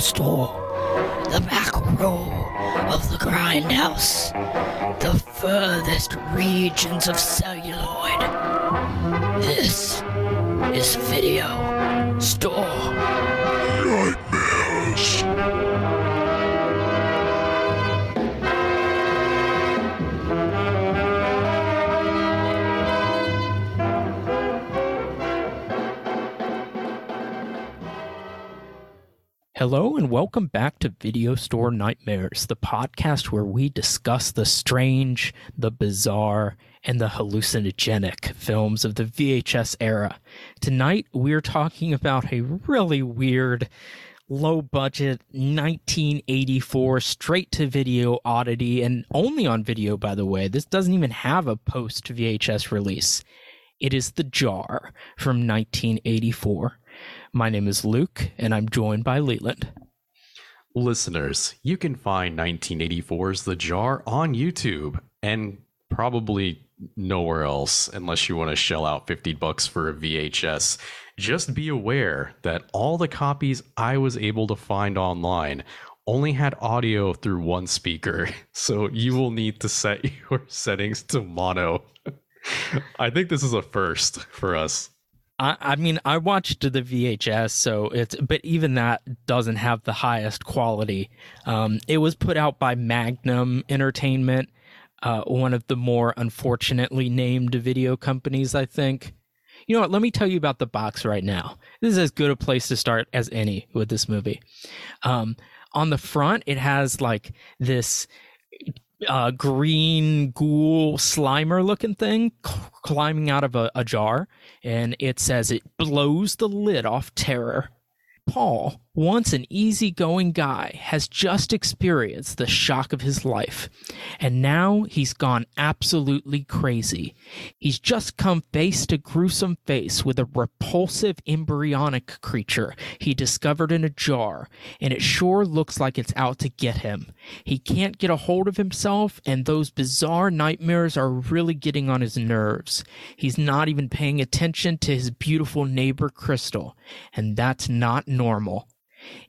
store, the back row of the grindhouse, the furthest regions of celluloid. This is Video Store Hello and welcome back to Video Store Nightmares, the podcast where we discuss the strange, the bizarre, and the hallucinogenic films of the VHS era. Tonight, we're talking about a really weird, low budget 1984 straight to video oddity, and only on video, by the way. This doesn't even have a post VHS release. It is The Jar from 1984. My name is Luke, and I'm joined by Leland. Listeners, you can find 1984's The Jar on YouTube and probably nowhere else unless you want to shell out 50 bucks for a VHS. Just be aware that all the copies I was able to find online only had audio through one speaker, so you will need to set your settings to mono. I think this is a first for us. I, I mean, I watched the VHS, so it's but even that doesn't have the highest quality. Um, it was put out by Magnum Entertainment, uh, one of the more unfortunately named video companies, I think. You know what? Let me tell you about the box right now. This is as good a place to start as any with this movie. Um, on the front, it has like this uh, green ghoul slimer looking thing climbing out of a, a jar, and it says it blows the lid off terror. Paul, once an easygoing guy, has just experienced the shock of his life, and now he's gone absolutely crazy. He's just come face to gruesome face with a repulsive embryonic creature he discovered in a jar, and it sure looks like it's out to get him. He can't get a hold of himself, and those bizarre nightmares are really getting on his nerves. He's not even paying attention to his beautiful neighbor Crystal, and that's not normal.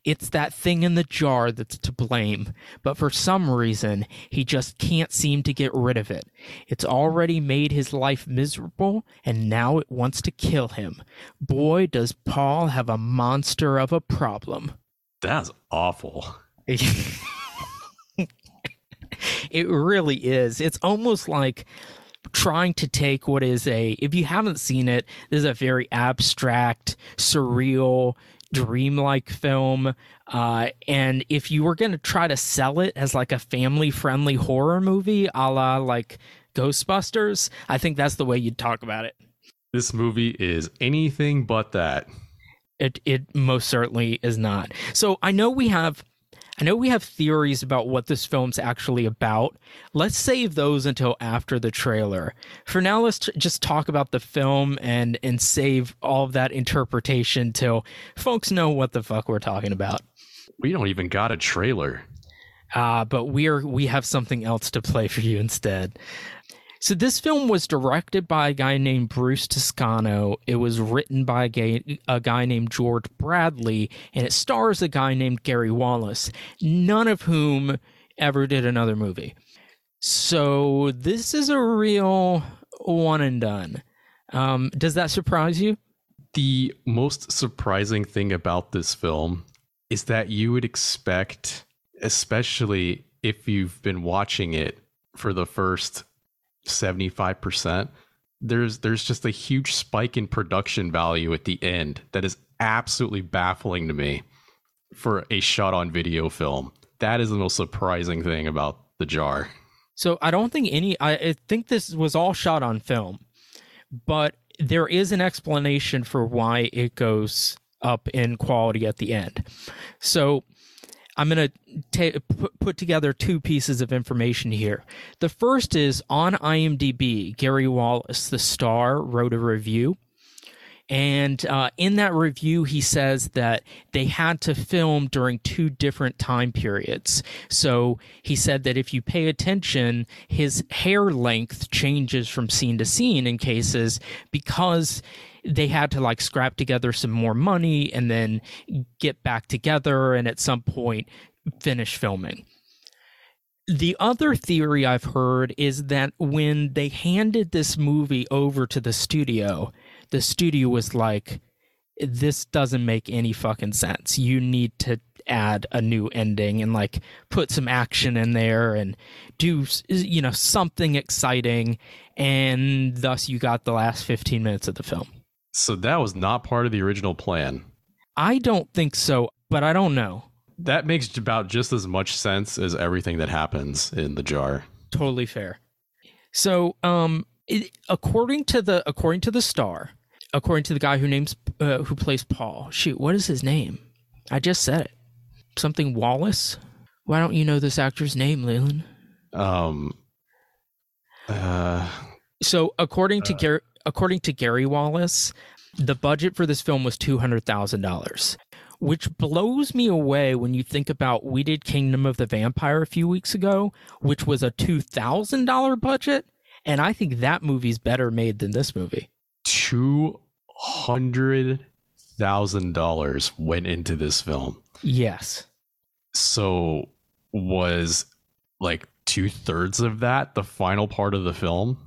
It's that thing in the jar that's to blame, but for some reason, he just can't seem to get rid of it. It's already made his life miserable, and now it wants to kill him. Boy, does Paul have a monster of a problem. That's awful. it really is. It's almost like trying to take what is a if you haven't seen it this is a very abstract surreal dreamlike film uh, and if you were going to try to sell it as like a family friendly horror movie a la like ghostbusters i think that's the way you'd talk about it This movie is anything but that. it it most certainly is not so i know we have I know we have theories about what this film's actually about. Let's save those until after the trailer. For now, let's t- just talk about the film and and save all of that interpretation till folks know what the fuck we're talking about. We don't even got a trailer. Uh, but we're we have something else to play for you instead. So this film was directed by a guy named Bruce Toscano. It was written by a guy, a guy named George Bradley, and it stars a guy named Gary Wallace, none of whom ever did another movie. So this is a real one and done. Um, does that surprise you? The most surprising thing about this film is that you would expect, especially if you've been watching it for the first 75%, there's there's just a huge spike in production value at the end that is absolutely baffling to me for a shot on video film. That is the most surprising thing about the jar. So I don't think any. I, I think this was all shot on film, but there is an explanation for why it goes up in quality at the end. So I'm going to put, together two pieces of information here. The first is on IMDb, Gary Wallace, the star, wrote a review. And uh, in that review, he says that they had to film during two different time periods. So he said that if you pay attention, his hair length changes from scene to scene in cases because they had to like scrap together some more money and then get back together and at some point finish filming. The other theory I've heard is that when they handed this movie over to the studio, the studio was like, this doesn't make any fucking sense. You need to add a new ending and like put some action in there and do you know something exciting and thus you got the last 15 minutes of the film. So that was not part of the original plan. I don't think so, but I don't know. That makes about just as much sense as everything that happens in the jar. Totally fair. So, um it, according to the according to the star, according to the guy who names uh, who plays Paul. Shoot, what is his name? I just said it. Something Wallace. Why don't you know this actor's name, Leland? Um. Uh. So according to Gary, according to Gary Wallace, the budget for this film was two hundred thousand dollars, which blows me away when you think about we did Kingdom of the Vampire a few weeks ago, which was a two thousand dollar budget, and I think that movie's better made than this movie. Two hundred thousand dollars went into this film. Yes. So was like two thirds of that the final part of the film?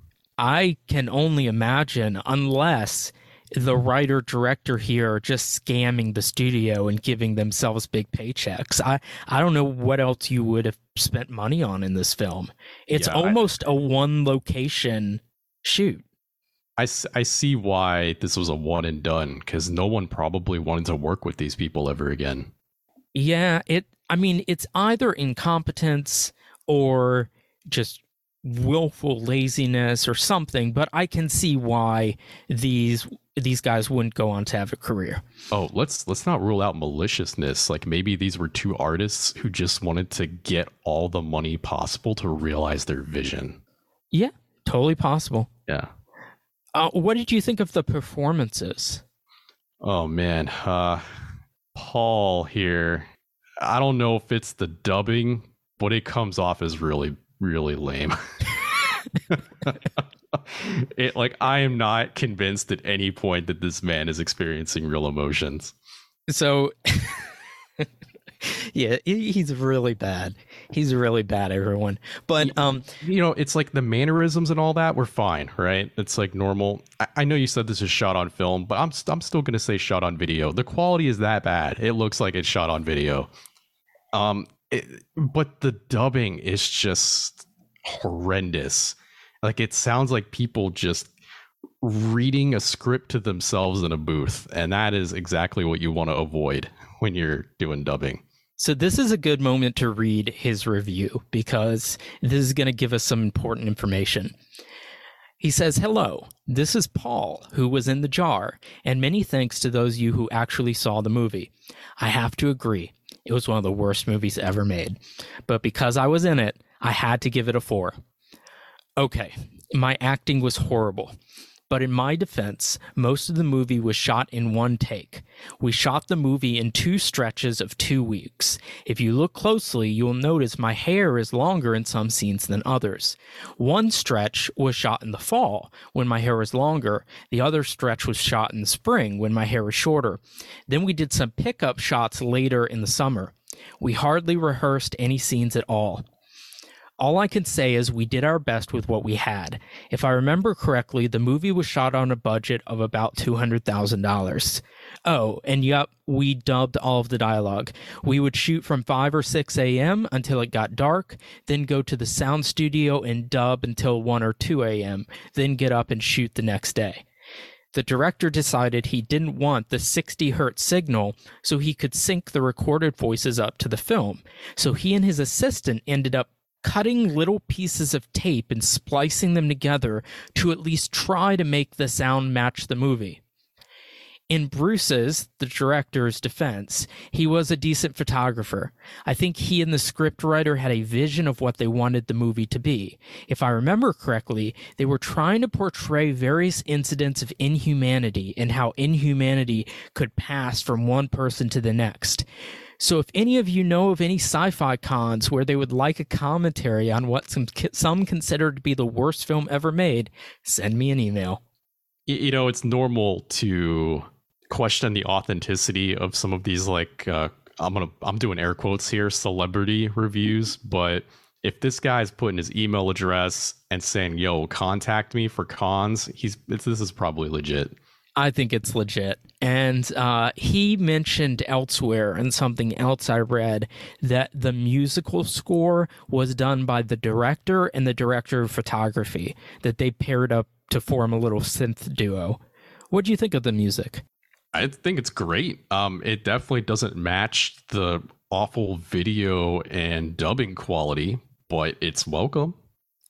I can only imagine, unless the writer director here are just scamming the studio and giving themselves big paychecks. I, I don't know what else you would have spent money on in this film. It's Yeah, almost a one location shoot. I, I see why this was a one and done because no one probably wanted to work with these people ever again. Yeah, it I mean it's either incompetence or just willful laziness or something, but I can see why these these guys wouldn't go on to have a career. Oh, let's let's not rule out maliciousness. Like maybe these were two artists who just wanted to get all the money possible to realize their vision. Yeah, totally possible. Yeah. Uh, what did you think of the performances? Oh man, uh Paul here. I don't know if it's the dubbing, but it comes off as really really lame. it like I am not convinced at any point that this man is experiencing real emotions. So, yeah, he's really bad. He's really bad, everyone. But um, you know, it's like the mannerisms and all that were fine, right? It's like normal. I, I know you said this is shot on film, but I'm st- I'm still gonna say shot on video. The quality is that bad. It looks like it's shot on video. Um, it, but the dubbing is just horrendous. Like it sounds like people just reading a script to themselves in a booth, and that is exactly what you want to avoid when you're doing dubbing. So this is a good moment to read his review because this is going to give us some important information. He says, Hello, this is Paul, who was in the jar, and many thanks to those of you who actually saw the movie. I have to agree, it was one of the worst movies ever made. But because I was in it, I had to give it a four. Okay, my acting was horrible. But in my defense, most of the movie was shot in one take. We shot the movie in two stretches of two weeks. If you look closely, you'll notice my hair is longer in some scenes than others. One stretch was shot in the fall, when my hair was longer. The other stretch was shot in the spring, when my hair was shorter. Then we did some pickup shots later in the summer. We hardly rehearsed any scenes at all. All I can say is we did our best with what we had. If I remember correctly, the movie was shot on a budget of about $200,000. Oh, and yep, we dubbed all of the dialogue. We would shoot from 5 or 6 a.m. until it got dark, then go to the sound studio and dub until 1 or 2 a.m., then get up and shoot the next day. The director decided he didn't want the 60 hertz signal so he could sync the recorded voices up to the film. So he and his assistant ended up cutting little pieces of tape and splicing them together to at least try to make the sound match the movie. In Bruce's, the director's defense, he was a decent photographer. I think he and the scriptwriter had a vision of what they wanted the movie to be. If I remember correctly, they were trying to portray various incidents of inhumanity and how inhumanity could pass from one person to the next. So if any of you know of any sci-fi cons where they would like a commentary on what some some consider to be the worst film ever made, send me an email. you know, it's normal to question the authenticity of some of these like uh, I'm gonna I'm doing air quotes here celebrity reviews, but if this guy's putting his email address and saying yo contact me for cons, he's this is probably legit. I think it's legit. And uh, he mentioned elsewhere, and something else I read, that the musical score was done by the director and the director of photography, that they paired up to form a little synth duo. What do you think of the music? I think it's great. Um, it definitely doesn't match the awful video and dubbing quality, but it's welcome.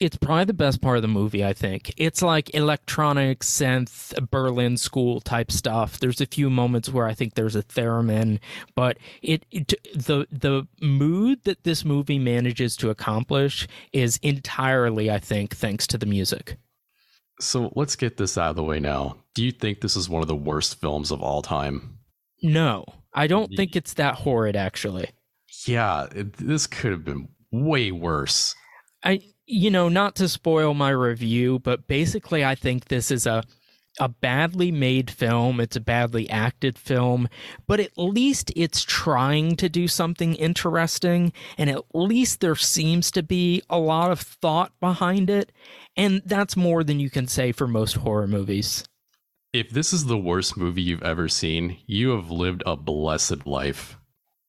It's probably the best part of the movie, I think. It's like electronic synth Berlin school type stuff. There's a few moments where I think there's a theremin, but it, it the the mood that this movie manages to accomplish is entirely, I think, thanks to the music. So let's get this out of the way now. Do you think this is one of the worst films of all time? No, I don't think it's that horrid, actually. Yeah, it, this could have been way worse. I, you know, not to spoil my review, but basically, I think this is a a badly made film. It's a badly acted film, but at least it's trying to do something interesting. And at least there seems to be a lot of thought behind it. And that's more than you can say for most horror movies. If this is the worst movie you've ever seen, you have lived a blessed life.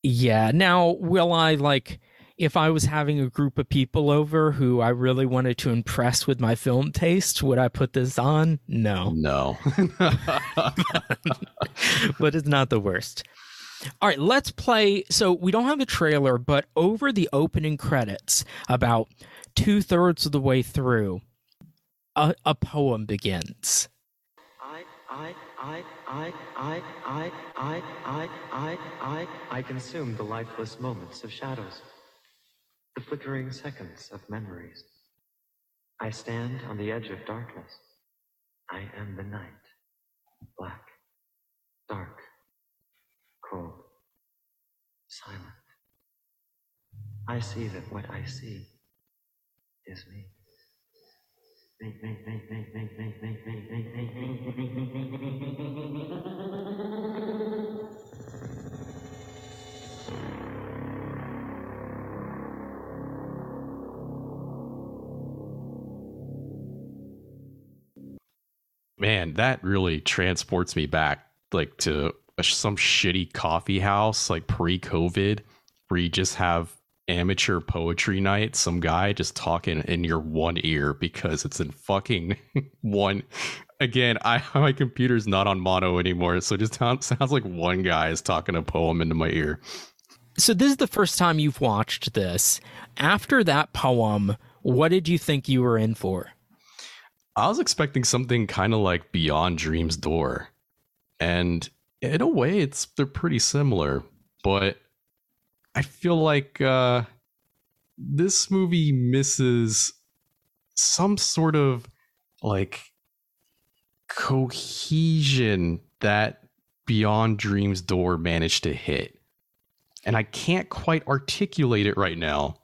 Yeah. Now, will I like if I was having a group of people over who I really wanted to impress with my film taste, would I put this on? No. No. but it's not the worst. All right, let's play. So we don't have a trailer, but over the opening credits, about two thirds of the way through, a, a poem begins. I, I, I, I, I, I, I, I, I, I, I consume the lifeless moments of shadows the flickering seconds of memories. I stand on the edge of darkness. I am the night. Black, dark, cold, silent. I see that what I see is me. Man, that really transports me back like to some shitty coffee house like pre-COVID where you just have amateur poetry night, some guy just talking in your one ear because it's in fucking one. Again, I my computer's not on mono anymore, so it just sounds like one guy is talking a poem into my ear. So this is the first time you've watched this. After that poem, what did you think you were in for? I was expecting something kind of like Beyond Dream's Door. And in a way it's they're pretty similar, but I feel like uh this movie misses some sort of like cohesion that Beyond Dream's Door managed to hit. And I can't quite articulate it right now.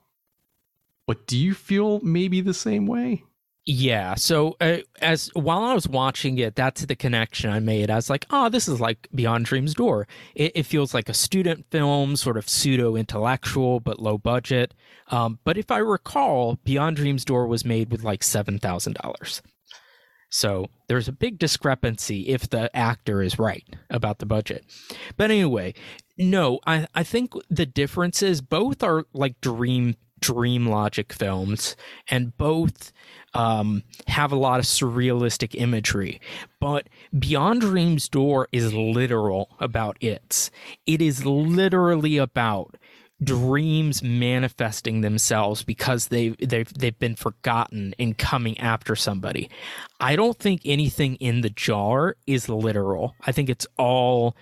But do you feel maybe the same way? Yeah. So uh, as while I was watching it, that's the connection I made. I was like, oh, this is like Beyond Dream's Door. It, it feels like a student film, sort of pseudo intellectual, but low budget. Um, but if I recall, Beyond Dream's Door was made with like seven thousand dollars. So there's a big discrepancy if the actor is right about the budget. But anyway, no, I, I think the difference is both are like dream dream logic films and both um, have a lot of surrealistic imagery. But Beyond Dream's Door is literal about its. It is literally about dreams manifesting themselves because they they've they've been forgotten and coming after somebody. I don't think anything in the jar is literal. I think it's all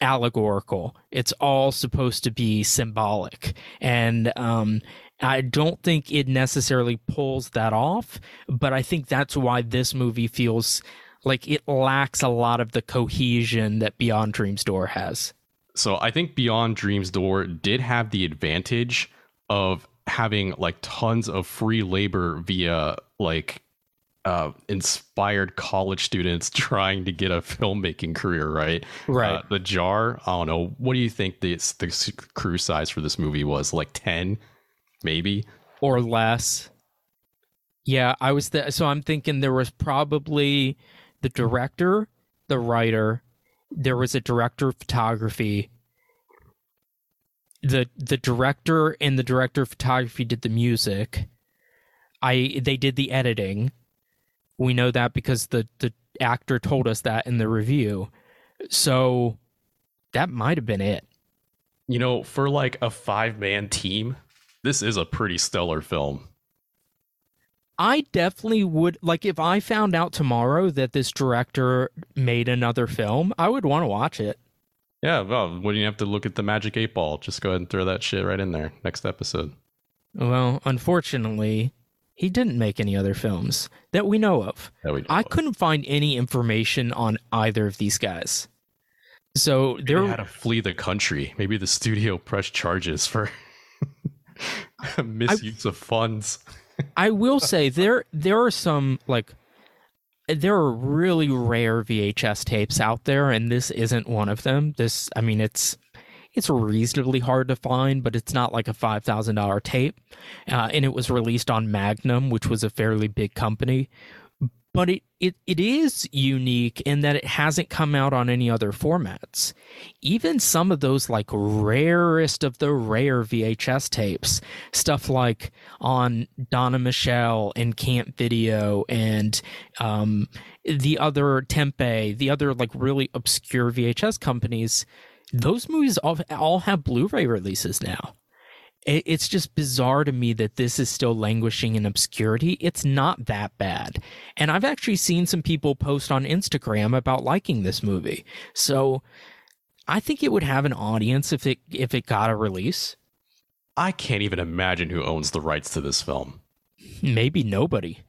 allegorical. It's all supposed to be symbolic. And um, I don't think it necessarily pulls that off, but I think that's why this movie feels like it lacks a lot of the cohesion that Beyond Dreams Door has. So I think Beyond Dreams Door did have the advantage of having like tons of free labor via like uh, inspired college students trying to get a filmmaking career, right? Right. Uh, the jar. I don't know. What do you think the the crew size for this movie was? Like ten, maybe, or less. Yeah, I was th- so I'm thinking there was probably the director, the writer, there was a director of photography. The the director and the director of photography did the music. I they did the editing. We know that because the the actor told us that in the review. So that might have been it. You know, for like a five man team, this is a pretty stellar film. I definitely would like if I found out tomorrow that this director made another film, I would want to watch it. Yeah, well, wouldn't you have to look at the Magic Eight Ball? Just go ahead and throw that shit right in there. Next episode. Well, unfortunately, he didn't make any other films that we know of. That we know I of. couldn't find any information on either of these guys. So they had to flee the country. Maybe the studio pressed charges for misuse of funds. I will say there there are some like there are really rare VHS tapes out there and this isn't one of them. This I mean it's it's reasonably hard to find, but it's not like a five thousand dollar tape, uh, and it was released on Magnum, which was a fairly big company. But it, it it is unique in that it hasn't come out on any other formats. Even some of those like rarest of the rare VHS tapes, stuff like on Donna Michelle and Camp Video and um, the other Tempe, the other like really obscure VHS companies, those movies all, all have Blu-ray releases now. It, it's just bizarre to me that this is still languishing in obscurity. It's not that bad, and I've actually seen some people post on Instagram about liking this movie. So, I think it would have an audience if it if it got a release. I can't even imagine who owns the rights to this film. Maybe nobody.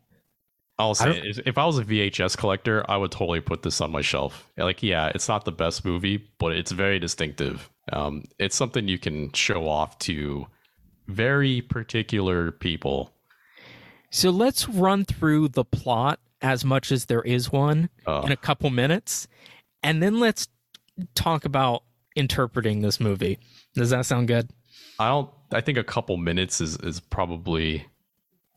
I'll say, don't- if I was a VHS collector, I would totally put this on my shelf. Like, yeah, it's not the best movie, but it's very distinctive. Um, it's something you can show off to very particular people. So let's run through the plot as much as there is one Uh, in a couple minutes, and then let's talk about interpreting this movie. Does that sound good? I don't. I think a couple minutes is is probably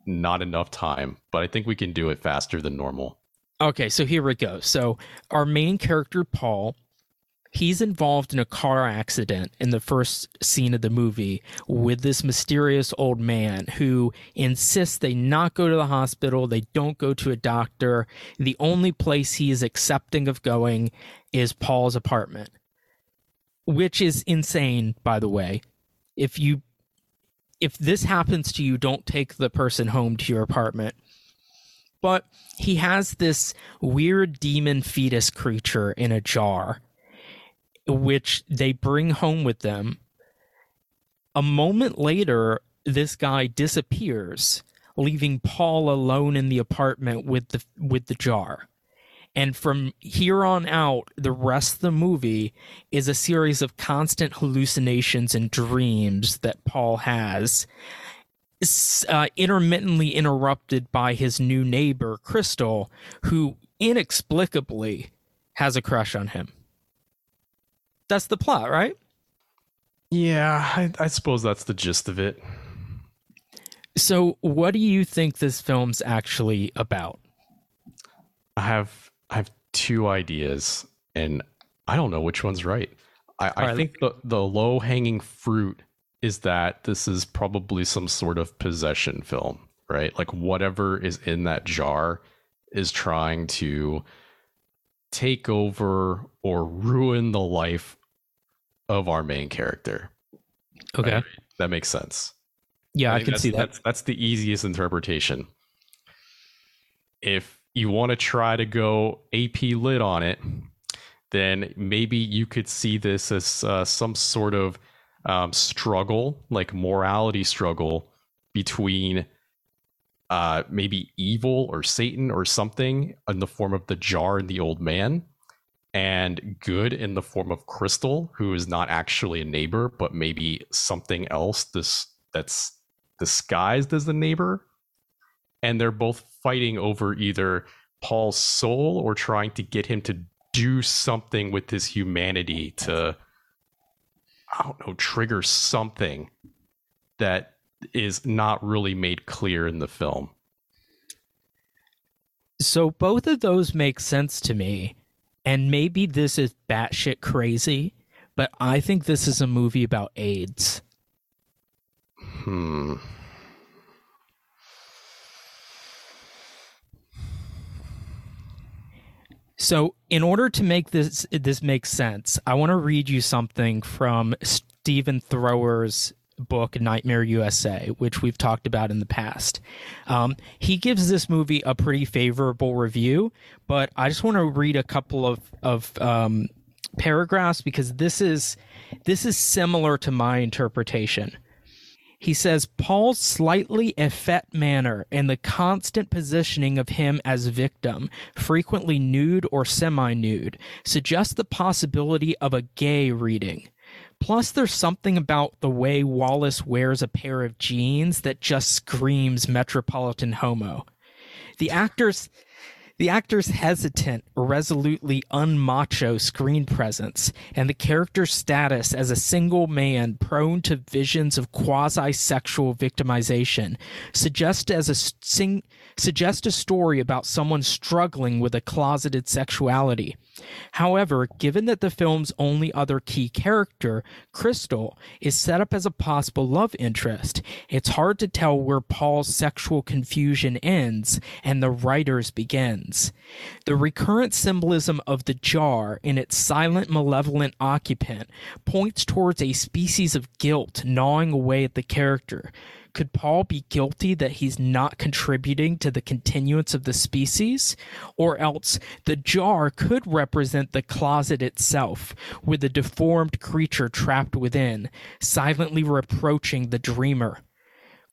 not enough time, but I think we can do it faster than normal. Okay, so here we go. So our main character, Paul, he's involved in a car accident in the first scene of the movie with this mysterious old man who insists they not go to the hospital, they don't go to a doctor. The only place he is accepting of going is Paul's apartment. Which is insane, by the way. If you if this happens to you, don't take the person home to your apartment but he has this weird demon fetus creature in a jar, which they bring home with them. A moment later, this guy disappears, leaving Paul alone in the apartment with the with the jar. And from here on out, the rest of the movie is a series of constant hallucinations and dreams that Paul has uh, intermittently interrupted by his new neighbor, Crystal, who inexplicably has a crush on him. That's the plot, right? Yeah, I, I suppose that's the gist of it. So, what do you think this film's actually about? I have I have two ideas, and I don't know which one's right. I, I right. think the the low hanging fruit is that this is probably some sort of possession film, right? Like whatever is in that jar is trying to take over or ruin the life of our main character. Okay. Right? That makes sense. Yeah, I, think can see that. That's, that's the easiest interpretation. If you want to try to go AP lit on it, then maybe you could see this as uh, some sort of um, struggle, like morality struggle between uh, maybe evil or Satan or something in the form of the jar and the old man, and good in the form of Crystal, who is not actually a neighbor, but maybe something else this that's disguised as the neighbor. and they're both fighting over either Paul's soul or trying to get him to do something with his humanity to I don't know, trigger something that is not really made clear in the film. So both of those make sense to me. And maybe this is batshit crazy, but I think this is a movie about AIDS. Hmm. So, in order to make this this make sense, I want to read you something from Stephen Thrower's book Nightmare USA, which we've talked about in the past. Um, he gives this movie a pretty favorable review, but I just want to read a couple of of um, paragraphs because this is this is similar to my interpretation. He says Paul's slightly effete manner and the constant positioning of him as victim, frequently nude or semi nude, suggest the possibility of a gay reading. Plus, there's something about the way Wallace wears a pair of jeans that just screams metropolitan homo. The actors the actor's hesitant, resolutely unmacho screen presence and the character's status as a single man prone to visions of quasi-sexual victimization suggest as a sing, suggest a story about someone struggling with a closeted sexuality. However, given that the film's only other key character, Crystal, is set up as a possible love interest, it's hard to tell where Paul's sexual confusion ends and the writer's begins. The recurrent symbolism of the jar and its silent, malevolent occupant points towards a species of guilt gnawing away at the character could Paul be guilty that he's not contributing to the continuance of the species? Or else the jar could represent the closet itself, with a deformed creature trapped within, silently reproaching the dreamer.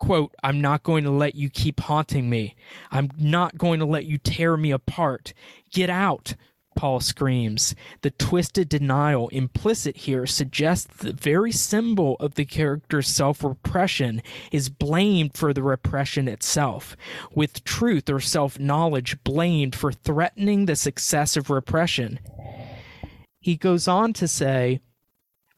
Quote, I'm not going to let you keep haunting me. I'm not going to let you tear me apart. Get out. Paul screams. The twisted denial implicit here suggests the very symbol of the character's self repression is blamed for the repression itself, with truth or self knowledge blamed for threatening the success of repression. He goes on to say,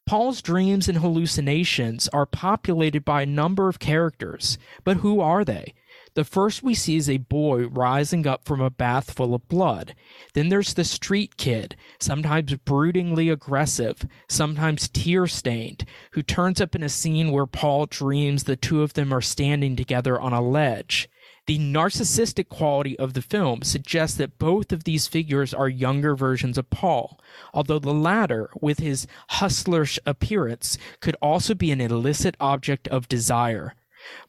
Paul's dreams and hallucinations are populated by a number of characters, but who are they? The first we see is a boy rising up from a bath full of blood. Then there's the street kid, sometimes broodingly aggressive, sometimes tear stained, who turns up in a scene where Paul dreams the two of them are standing together on a ledge. The narcissistic quality of the film suggests that both of these figures are younger versions of Paul, although the latter, with his hustlerish appearance, could also be an illicit object of desire.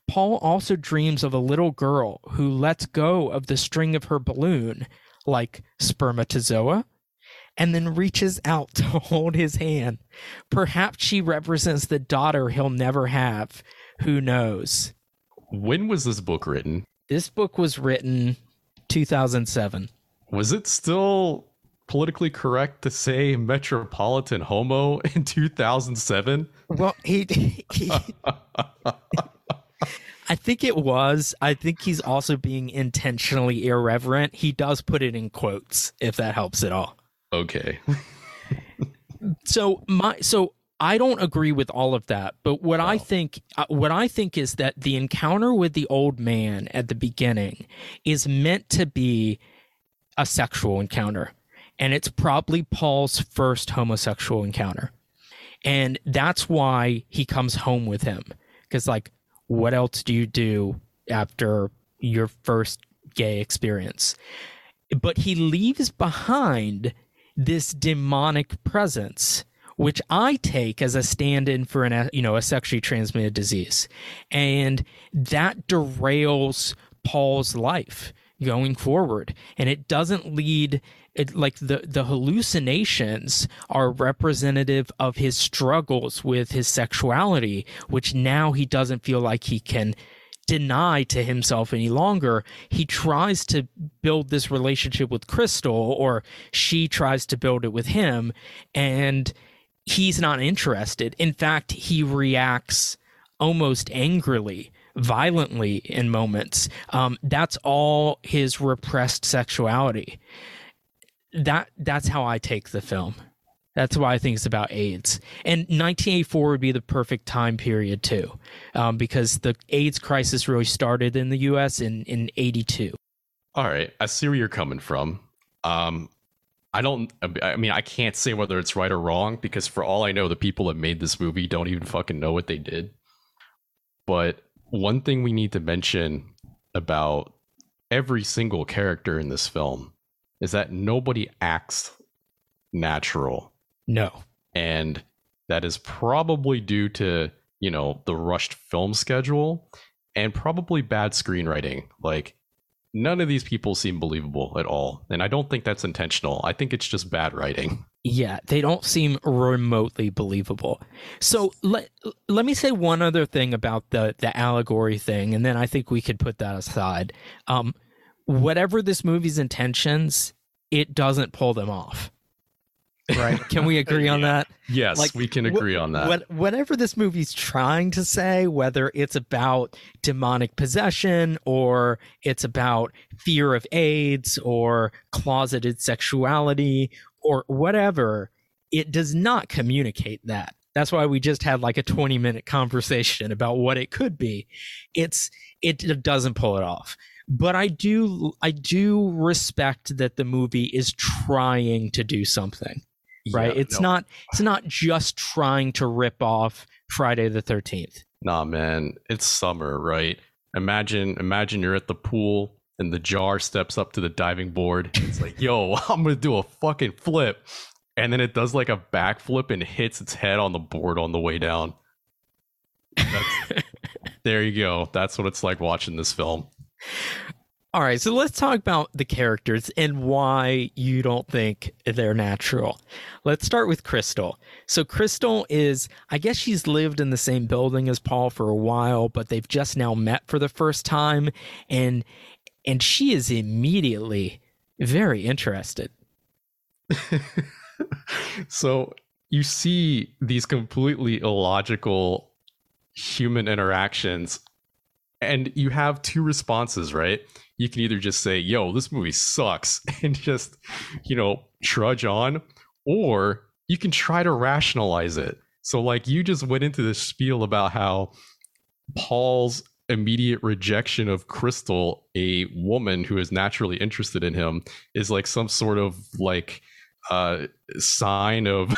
Paul also dreams of a little girl who lets go of the string of her balloon, like spermatozoa, and then reaches out to hold his hand. Perhaps she represents the daughter he'll never have. Who knows? When was this book written? This book was written 2007. Was it still politically correct to say metropolitan homo in 2007? Well, he, he I think it was. I think he's also being intentionally irreverent. He does put it in quotes, if that helps at all. Okay. so my so I don't agree with all of that, but what I think uh, what I think is that the encounter with the old man at the beginning is meant to be a sexual encounter, and it's probably Paul's first homosexual encounter, and that's why he comes home with him because like what else do you do after your first gay experience? But he leaves behind this demonic presence which I take as a stand-in for an you know a sexually transmitted disease, and that derails Paul's life going forward, and it doesn't lead it, like the the hallucinations are representative of his struggles with his sexuality, which now he doesn't feel like he can deny to himself any longer. He tries to build this relationship with Crystal, or she tries to build it with him, and he's not interested. In fact, he reacts almost angrily violently in moments. Um, that's all his repressed sexuality. That that's how I take the film. That's why I think it's about AIDS. And 1984 would be the perfect time period too, um, because the AIDS crisis really started in the U.S. in in 82. All right, I see where you're coming from. Um, I don't. I mean, I can't say whether it's right or wrong because for all I know, the people that made this movie don't even fucking know what they did. But one thing we need to mention about every single character in this film is that nobody acts natural. No. And that is probably due to, you know, the rushed film schedule and probably bad screenwriting. Like, none of these people seem believable at all. And I don't think that's intentional. I think it's just bad writing. Yeah, they don't seem remotely believable. So let let me say one other thing about the the allegory thing, and then I think we could put that aside. Um, whatever this movie's intentions, it doesn't pull them off. Right? Can we agree on that? Yes, Like, we can wh- agree on that. What, whatever this movie's trying to say, whether it's about demonic possession or it's about fear of AIDS or closeted sexuality or whatever, it does not communicate that. That's why we just had like a 20 minute conversation about what it could be. It's it doesn't pull it off. But I do I do respect that the movie is trying to do something right? Yeah, it's no. not it's not just trying to rip off Friday the 13th. Nah, man, it's summer, right? Imagine, imagine you're at the pool and the jar steps up to the diving board. It's like, yo, I'm gonna do a fucking flip, and then it does like a backflip and hits its head on the board on the way down. There you go. That's what it's like watching this film. All right, so let's talk about the characters and why you don't think they're natural. Let's start with Crystal. So Crystal is I guess she's lived in the same building as Paul for a while, but they've just now met for the first time and and she is immediately very interested. so you see these completely illogical human interactions and you have two responses right? You can either just say yo this movie sucks and just you know trudge on or you can try to rationalize it. So like you just went into this spiel about how paul's immediate rejection of crystal a woman who is naturally interested in him is like some sort of like uh sign of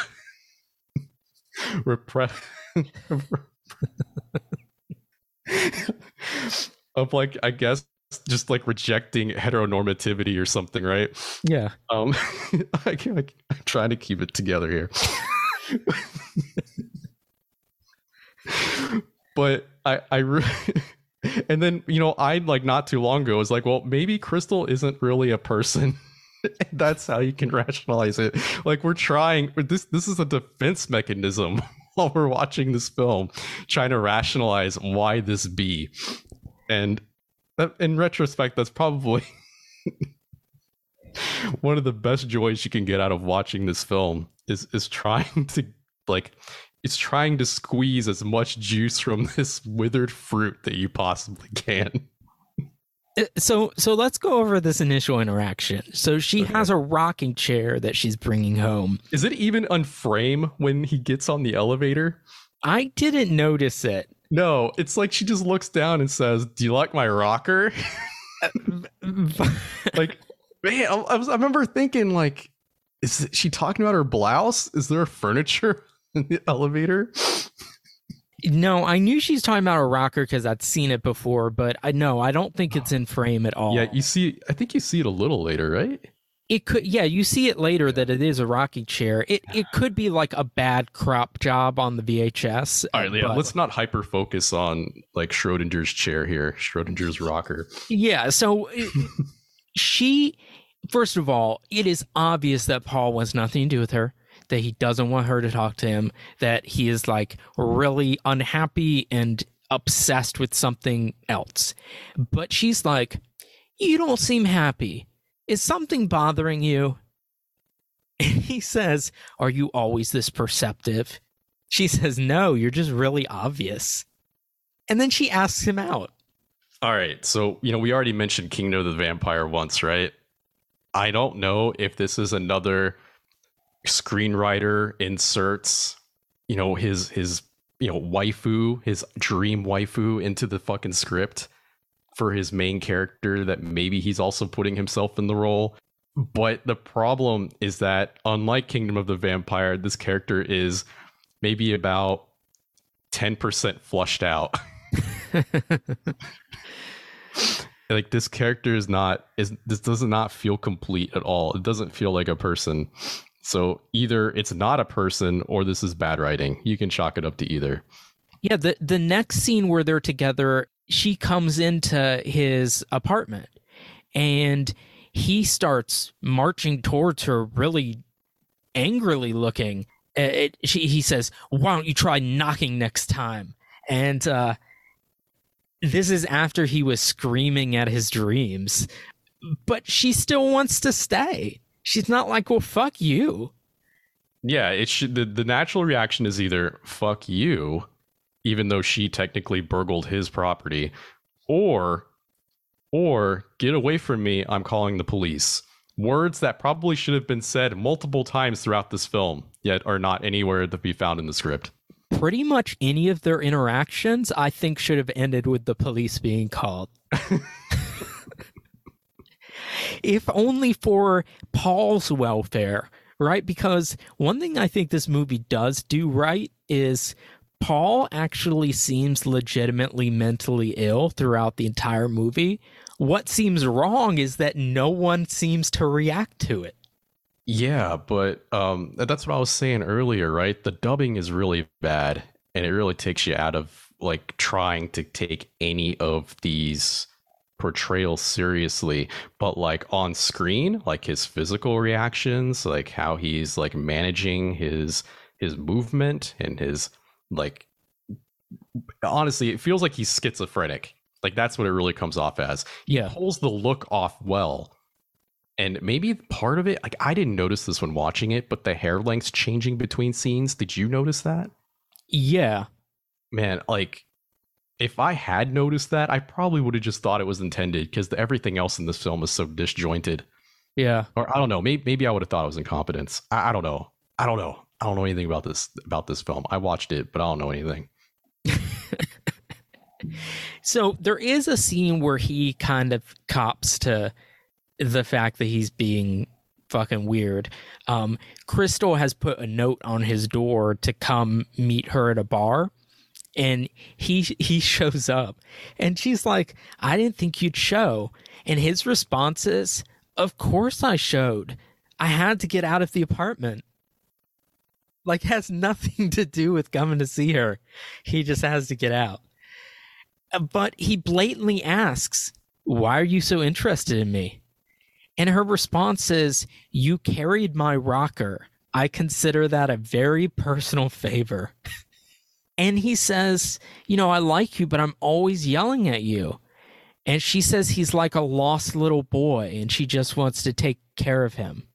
repress of like i guess just like rejecting heteronormativity or something right? Yeah. um I, I, i'm trying to keep it together here. But i i re- and then you know i like not too long ago was like well maybe crystal isn't really a person. That's how you can rationalize it. Like we're trying this this is a defense mechanism while we're watching this film trying to rationalize why this be. And that, in retrospect that's probably one of the best joys you can get out of watching this film is is trying to like it's trying to squeeze as much juice from this withered fruit that you possibly can. Uh, Uh, so so let's go over this initial interaction. So she Okay. has a rocking chair that she's bringing home. is it even on frame when he gets on the elevator I didn't notice it. no it's like she just looks down and says do you like my rocker like man I, I was i remember thinking like is she talking about her blouse is there furniture in the elevator no, I knew she's talking about a rocker because I'd seen it before, but I no, I don't think it's in frame at all. yeah you see i think you see it a little later right it could yeah, you see it later that it is a rocking chair. It it could be like a bad crop job on the VHS. all right yeah but- let's not hyper focus on like schrodinger's chair here schrodinger's rocker Yeah, so it- she first of all, it is obvious that Paul wants nothing to do with her, that he doesn't want her to talk to him, that he is like really unhappy and obsessed with something else. But she's like, "You don't seem happy. Is something bothering you?" And he says, "Are you always this perceptive?" She says, "No, you're just really obvious." And then she asks him out. All right. So, you know, we already mentioned Kingdom of the Vampire once, right? I don't know if this is another screenwriter inserts, you know, his his you know, waifu, his dream waifu into the fucking script for his main character that maybe he's also putting himself in the role. But the problem is that unlike Kingdom of the Vampire, this character is maybe about 10% flushed out. like this character is not is this does not feel complete at all. It doesn't feel like a person. So either it's not a person or this is bad writing. You can chalk it up to either. Yeah, the the next scene where they're together, she comes into his apartment and he starts marching towards her really angrily looking. Uh, it, she, he says, "Why don't you try knocking next time?" And uh, this is after he was screaming at his dreams, but she still wants to stay. She's not like, "Well, fuck you." Yeah, it should. The, the natural reaction is either "fuck you," even though she technically burgled his property, or or get away from me, I'm calling the police. Words that probably should have been said multiple times throughout this film, yet are not anywhere to be found in the script. Pretty much any of their interactions, I think, should have ended with the police being called. if only for Paul's welfare, right? Because one thing I think this movie does do right is Paul actually seems legitimately mentally ill throughout the entire movie. What seems wrong is that no one seems to react to it. Yeah, but um, that's what I was saying earlier, right? The dubbing is really bad, and it really takes you out of like trying to take any of these portrayals seriously. But like on screen, like his physical reactions, like how he's like managing his his movement and his like honestly, it feels like he's schizophrenic. Like that's what it really comes off as. He Yeah. pulls the look off well. And maybe part of it, like I didn't notice this when watching it, but the hair lengths changing between scenes. Did you notice that? Yeah. Man, like if I had noticed that, I probably would have just thought it was intended because everything else in this film is so disjointed. Yeah. Or I don't know, maybe maybe I would have thought it was incompetence. I, I don't know. I don't know. I don't know anything about this about this film. I watched it, but I don't know anything. So there is a scene where he kind of cops to the fact that he's being fucking weird. Um, Crystal has put a note on his door to come meet her at a bar, and he he shows up, and she's like, "I didn't think you'd show," and his response is, "Of course I showed. I had to get out of the apartment." Like has nothing to do with coming to see her. He just has to get out. Uh, but he blatantly asks, Why are you so interested in me? And her response is, You carried my rocker. I consider that a very personal favor. and he says, You know, I like you, but I'm always yelling at you. And she says he's like a lost little boy and she just wants to take care of him.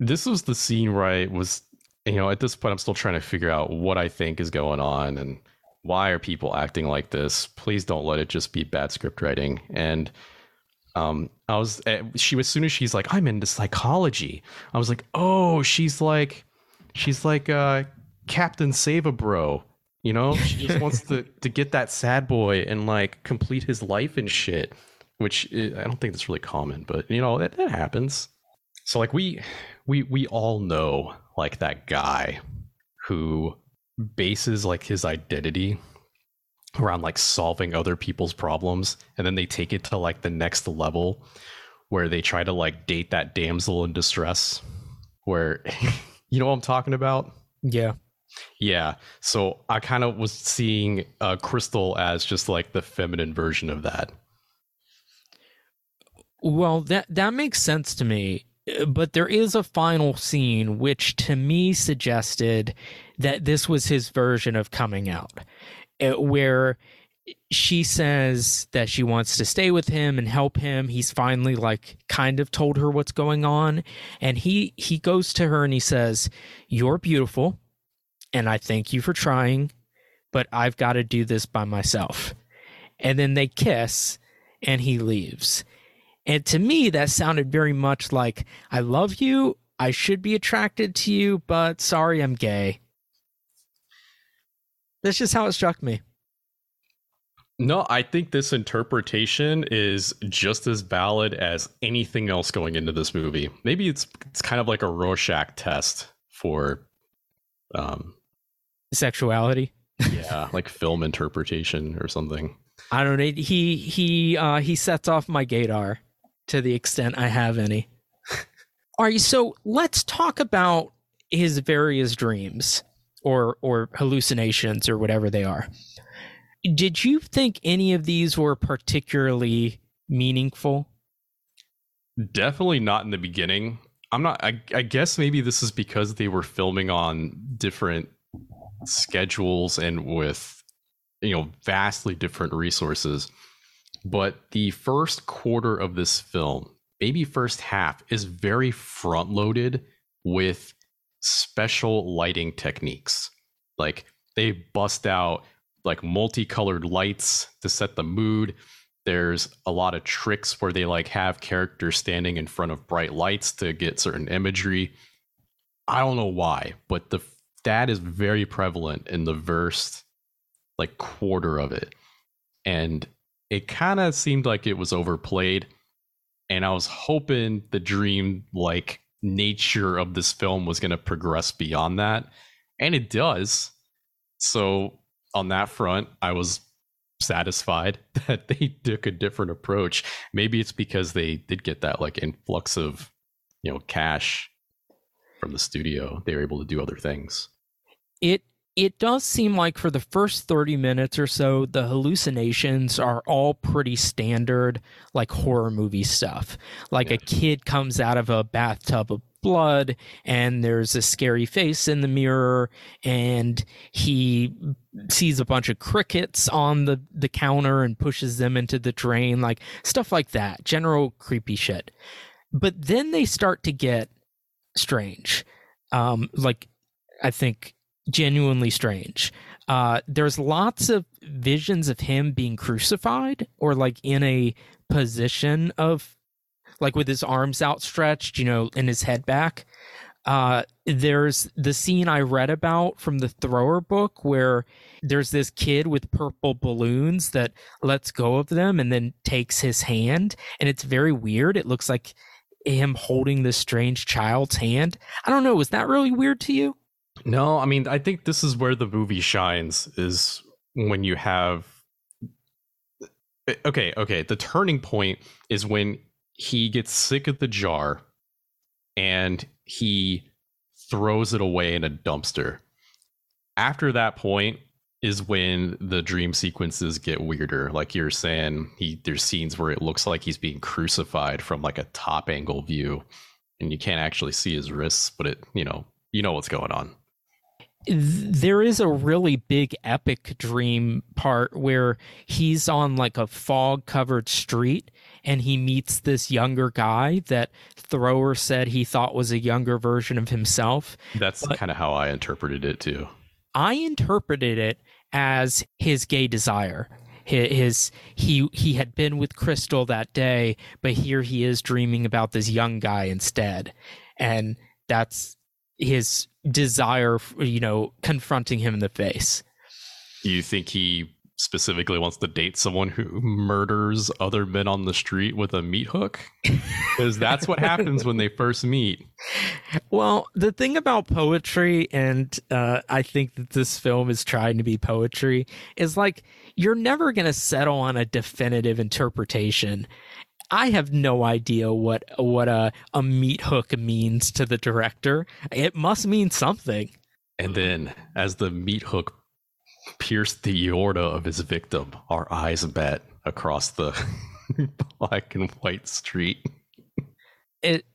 This was the scene where I was, you know, at this point, I'm still trying to figure out what I think is going on and why are people acting like this. Please don't let it just be bad script writing. And um, I was, eh, she as soon as she's like, I'm into psychology. I was like, oh, she's like, she's like uh, Captain Save a Bro. You know, she just wants to to get that sad boy and like complete his life and shit. Which eh, I don't think that's really common, but you know that, that happens. So like we we we all know like that guy who bases like his identity around like solving other people's problems and then they take it to like the next level where they try to like date that damsel in distress where you know what I'm talking about? Yeah. Yeah. So I kind of was seeing uh, Crystal as just like the feminine version of that. Well, that that makes sense to me. Uh, But there is a final scene which to me suggested that this was his version of coming out, uh, where she says that she wants to stay with him and help him. He's finally like kind of told her what's going on, and he he goes to her and he says, "You're beautiful, and I thank you for trying, but I've got to do this by myself." and then they kiss and he leaves. And to me, that sounded very much like, I love you. I should be attracted to you, but sorry, I'm gay. That's just how it struck me. No, I think this interpretation is just as valid as anything else going into this movie. Maybe it's it's kind of like a Rorschach test for um Sexuality. yeah, like film interpretation or something. I don't know. He he uh he sets off my gaydar to the extent I have any. All right, so let's talk about his various dreams or or hallucinations or whatever they are. Did you think any of these were particularly meaningful? Definitely not in the beginning. I'm not I, I guess maybe this is because they were filming on different schedules and with you know vastly different resources. But the first quarter of this film, maybe first half, is very front loaded with special lighting techniques. Like they bust out like multicolored lights to set the mood. There's a lot of tricks where they like have characters standing in front of bright lights to get certain imagery. I don't know why, but the that is very prevalent in the first like quarter of it. And it kind of seemed like it was overplayed. And I was hoping the dream like nature of this film was going to progress beyond that. And it does. So on that front, I was satisfied that they took a different approach. Maybe it's because they did get that like influx of, you know, cash from the studio. They were able to do other things. It it does seem like for the first 30 minutes or so the hallucinations are all pretty standard like horror movie stuff. Like Yeah. a kid comes out of a bathtub of blood and there's a scary face in the mirror and he sees a bunch of crickets on the the counter and pushes them into the drain like stuff like that general creepy shit. But then they start to get strange. Um like i think genuinely strange. Uh, there's lots of visions of him being crucified or like in a position of like with his arms outstretched, you know, and his head back. Uh, there's the scene I read about from the thrower book where there's this kid with purple balloons that lets go of them and then takes his hand. And it's very weird. It looks like him holding this strange child's hand. I don't know. Was that really weird to you? No, I mean, I think this is where the movie shines is when you have Okay, okay, the turning point is when he gets sick of the jar and he throws it away in a dumpster. After that point is when the dream sequences get weirder. Like you're saying, he there's scenes where it looks like he's being crucified from like a top angle view and you can't actually see his wrists, but it, you know, you know what's going on. There is a really big epic dream part where he's on like a fog covered street and he meets this younger guy that thrower said he thought was a younger version of himself. That's kind of how I interpreted it too. i interpreted it as his gay desire. Hi- his he he had been with crystal that day but here he is dreaming about this young guy instead. And that's his desire you know confronting him in the face You think he specifically wants to date someone who murders other men on the street with a meat hook? Because that's what happens when they first meet. Well, the thing about poetry, and uh, I think that this film is trying to be poetry, is like you're never going to settle on a definitive interpretation. I have no idea what what a a meat hook means to the director. It must mean something. And then, as the meat hook pierced the aorta of his victim, our eyes met across the black and white street. It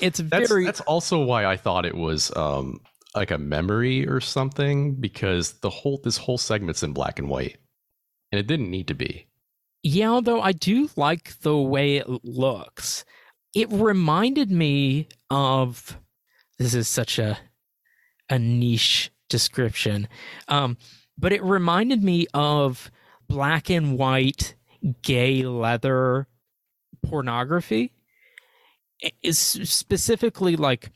it's That's very that's also why I thought it was um like a memory or something because the whole this whole segment's in black and white, and it didn't need to be. Yeah, although I do like the way it looks. It reminded me of this is such a a niche description. Um, but it reminded me of black and white gay leather pornography is specifically like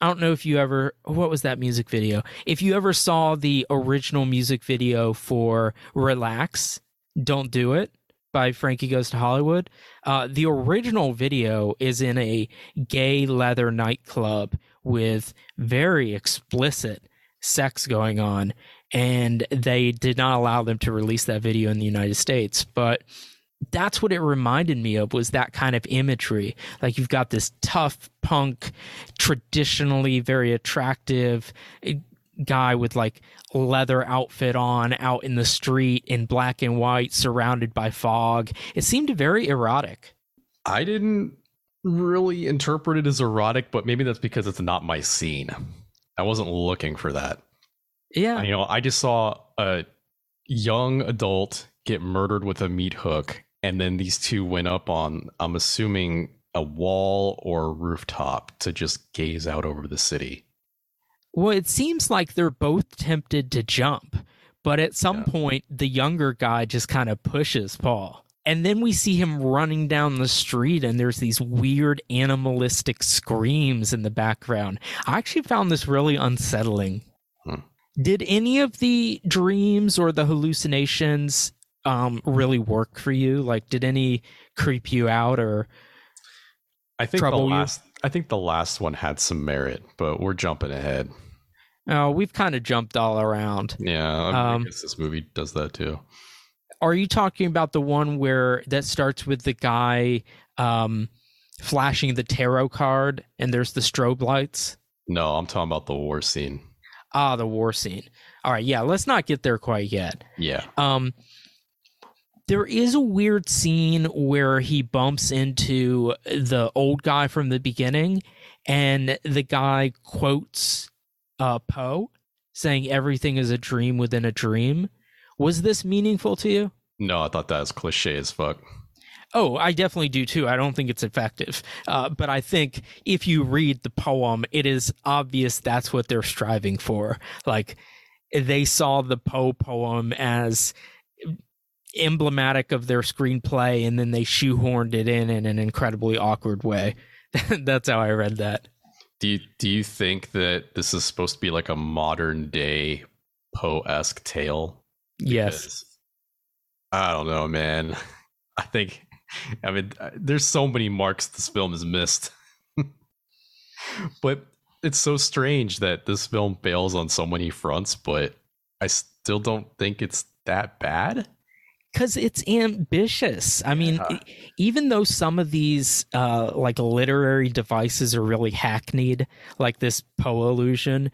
I don't know if you ever what was that music video? If you ever saw the original music video for Relax, Don't Do It by Frankie Goes to Hollywood, uh, the original video is in a gay leather nightclub with very explicit sex going on and they did not allow them to release that video in the United States. But that's what it reminded me of was that kind of imagery. Like you've got this tough punk, traditionally very attractive guy with like leather outfit on out in the street in black and white surrounded by fog. It seemed very erotic. I didn't really interpret it as erotic, but maybe that's because it's not my scene. I wasn't looking for that. Yeah. You know, I just saw a young adult get murdered with a meat hook, and then these two went up on, I'm assuming, a wall or rooftop to just gaze out over the city. Well, it seems like they're both tempted to jump, but at some Yeah. point, the younger guy just kind of pushes Paul. And then we see him running down the street, and there's these weird animalistic screams in the background. I actually found this really unsettling. Hmm. Did any of the dreams or the hallucinations um, really work for you? Like, did any creep you out or I think Trouble the you? last I think the last one had some merit, but we're jumping ahead. Oh, we've kind of jumped all around. Yeah, I, Um, I guess this movie does that too. Are you talking about the one where that starts with the guy um, flashing the tarot card and there's the strobe lights? No, I'm talking about the war scene. Ah, the war scene. All right, yeah, let's not get there quite yet. Yeah. Um, there is a weird scene where he bumps into the old guy from the beginning, and the guy quotes uh, Poe, saying everything is a dream within a dream. Was this meaningful to you? No, I thought that was cliche as fuck. Oh, I definitely do too. I don't think it's effective. Uh, but I think if you read the poem, it is obvious that's what they're striving for. Like, they saw the Poe poem as emblematic of their screenplay, and then they shoehorned it in in an incredibly awkward way. that's how I read that. Do you do you think that this is supposed to be like a modern day Poe esque tale? Yes. I don't know, man. I think, I mean, uh, there's so many marks this film has missed. but it's so strange that this film fails on so many fronts, but I still don't think it's that bad. Because it's ambitious. I mean Yeah. even though some of these uh like literary devices are really hackneyed like this poe illusion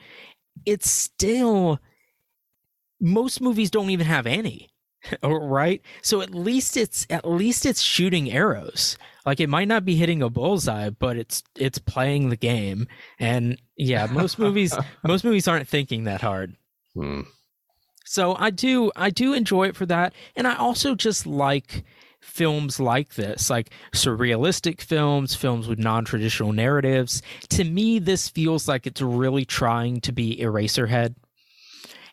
it's still most movies don't even have any right? So at least it's at least it's shooting arrows. Like it might not be hitting a bullseye but it's it's playing the game. And yeah most movies most movies aren't thinking that hard. Hmm. So I do I do enjoy it for that. And I also just like films like this, like surrealistic films, films with non-traditional narratives. To me this feels like it's really trying to be Eraserhead.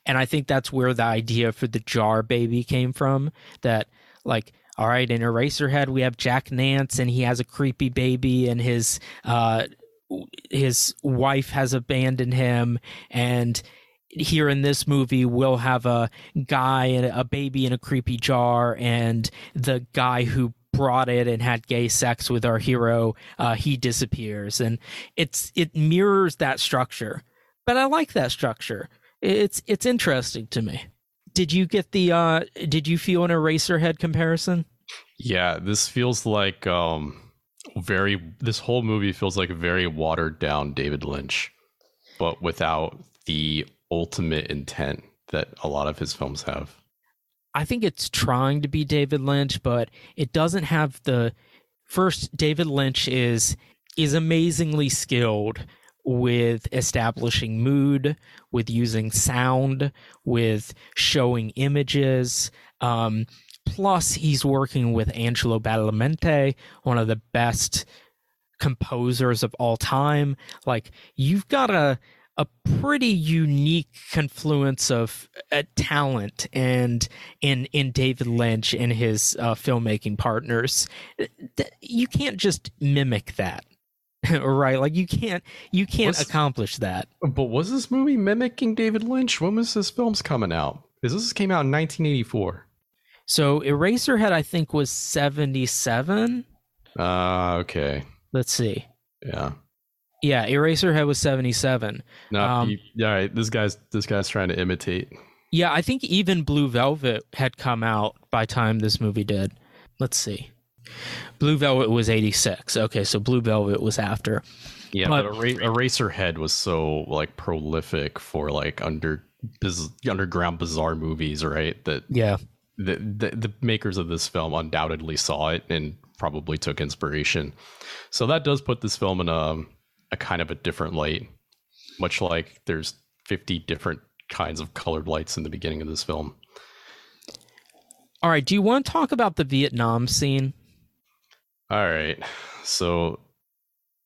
And I think that's where the idea for the jar baby came from that like all right, in Eraserhead we have Jack Nance and he has a creepy baby and his uh his wife has abandoned him and here in this movie we'll have a guy and a baby in a creepy jar and the guy who brought it and had gay sex with our hero uh, he disappears. And it's it mirrors that structure. But i like that structure. It's it's interesting to me. Did you get the uh did you feel an eraserhead comparison? Yeah, this feels like um very this whole movie feels like a very watered down David Lynch, but without the ultimate intent that a lot of his films have. I think it's trying to be David Lynch, but it doesn't have the first David Lynch is is amazingly skilled with establishing mood, with using sound, with showing images. Um, plus, he's working with Angelo Badalamenti, one of the best composers of all time. Like you've got a a pretty unique confluence of uh, talent and in in David Lynch and his uh, filmmaking partners. You can't just mimic that, right? Like you can't you can't What's- accomplish that. But was this movie mimicking David Lynch? When was this films coming out? Because this came out in 1984. So Eraserhead, I think, was seventy seven. Ah, okay. Let's see. Yeah. Yeah, Eraserhead was seventy seven. No, Um, he- all right. This guy's this guy's trying to imitate. Yeah, I think even Blue Velvet had come out by time this movie did. Let's see. Blue Velvet was 86. Okay, so Blue Velvet was after. Yeah, But- but, Era- Eraserhead was so like prolific for like under biz- underground bizarre movies, right? That Yeah. the, the the makers of this film undoubtedly saw it and probably took inspiration. So that does put this film in a a kind of a different light, much like there's 50 different kinds of colored lights in the beginning of this film. All right, do you want to talk about the Vietnam scene? All right. So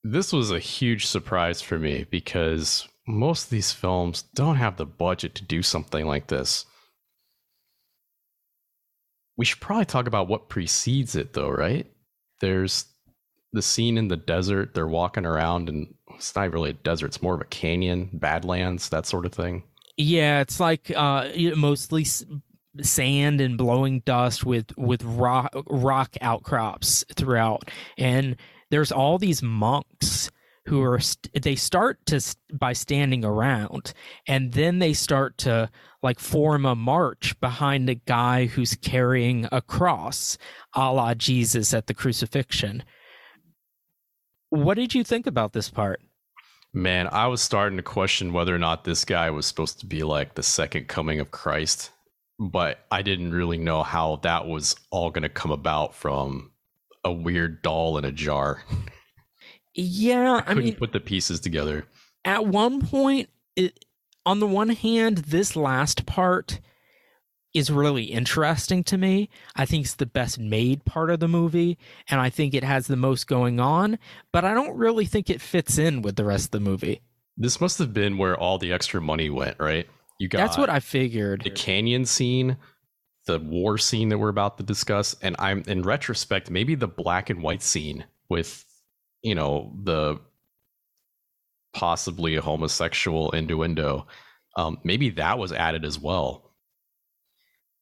this was a huge surprise for me because most of these films don't have the budget to do something like this. We should probably talk about what precedes it though, right? There's the scene in the desert, they're walking around and it's not really a desert, it's more of a canyon, badlands, that sort of thing. Yeah, it's like uh mostly sand and blowing dust with with rock rock outcrops throughout and there's all these monks who are they start to by standing around and then they start to like form a march behind a guy who's carrying a cross a la jesus at the crucifixion what did you think about this part Man, I was starting to question whether or not this guy was supposed to be like the second coming of Christ, but I didn't really know how that was all going to come about from a weird doll in a jar. yeah I i couldn't mean put the pieces together. at one point it, on the one hand this last part is really interesting to me i think it's the best made part of the movie and i think it has the most going on but i don't really think it fits in with the rest of the movie This must have been where all the extra money went, right? You got that's what i figured. the canyon scene, the war scene that we're about to discuss, and I'm in retrospect, maybe the black and white scene with, you know, the possibly a homosexual innuendo. Um, maybe that was added as well.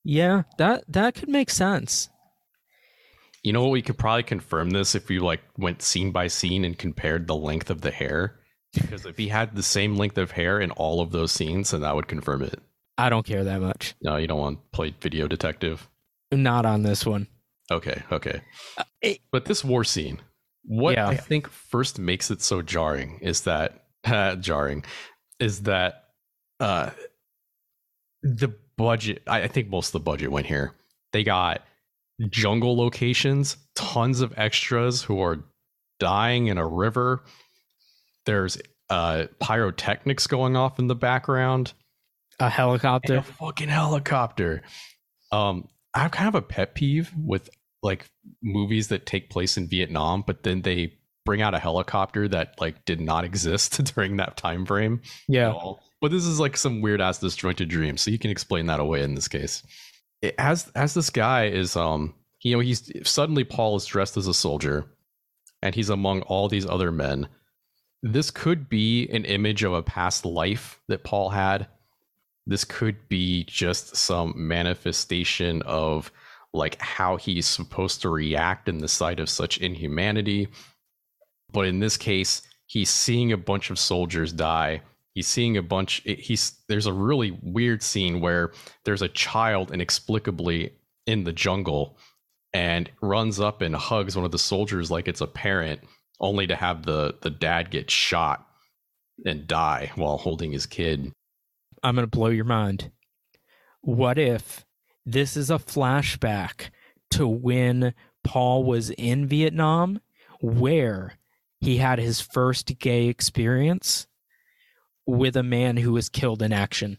Yeah that that could make sense You know what? We could probably confirm this if we like went scene by scene and compared the length of the hair. Because if he had the same length of hair in all of those scenes, then that would confirm it. i don't care that much No, you don't want to play video detective. not on this one Okay, okay. it- but this war scene, what Yeah. I think first makes it so jarring is that jarring is that uh the budget I, I think most of the budget went here. They got jungle locations, tons of extras who are dying in a river. There's uh pyrotechnics going off in the background a helicopter a fucking helicopter. Um, I have kind of a pet peeve with like movies that take place in Vietnam, but then they bring out a helicopter that like did not exist during that time frame. at yeah all. But this is like some weird ass disjointed dream, so you can explain that away in this case. It, as as this guy is um you know he's suddenly Paul is dressed as a soldier and he's among all these other men. This could be an image of a past life that Paul had. This could be just some manifestation of like how he's supposed to react in the sight of such inhumanity. But in this case, he's seeing a bunch of soldiers die. He's seeing a bunch he's there's a really weird scene where there's a child inexplicably in the jungle and runs up and hugs one of the soldiers like it's a parent only to have the the dad get shot and die while holding his kid. I'm going to blow your mind. What if this is a flashback to when Paul was in Vietnam, where he had his first gay experience with a man who was killed in action?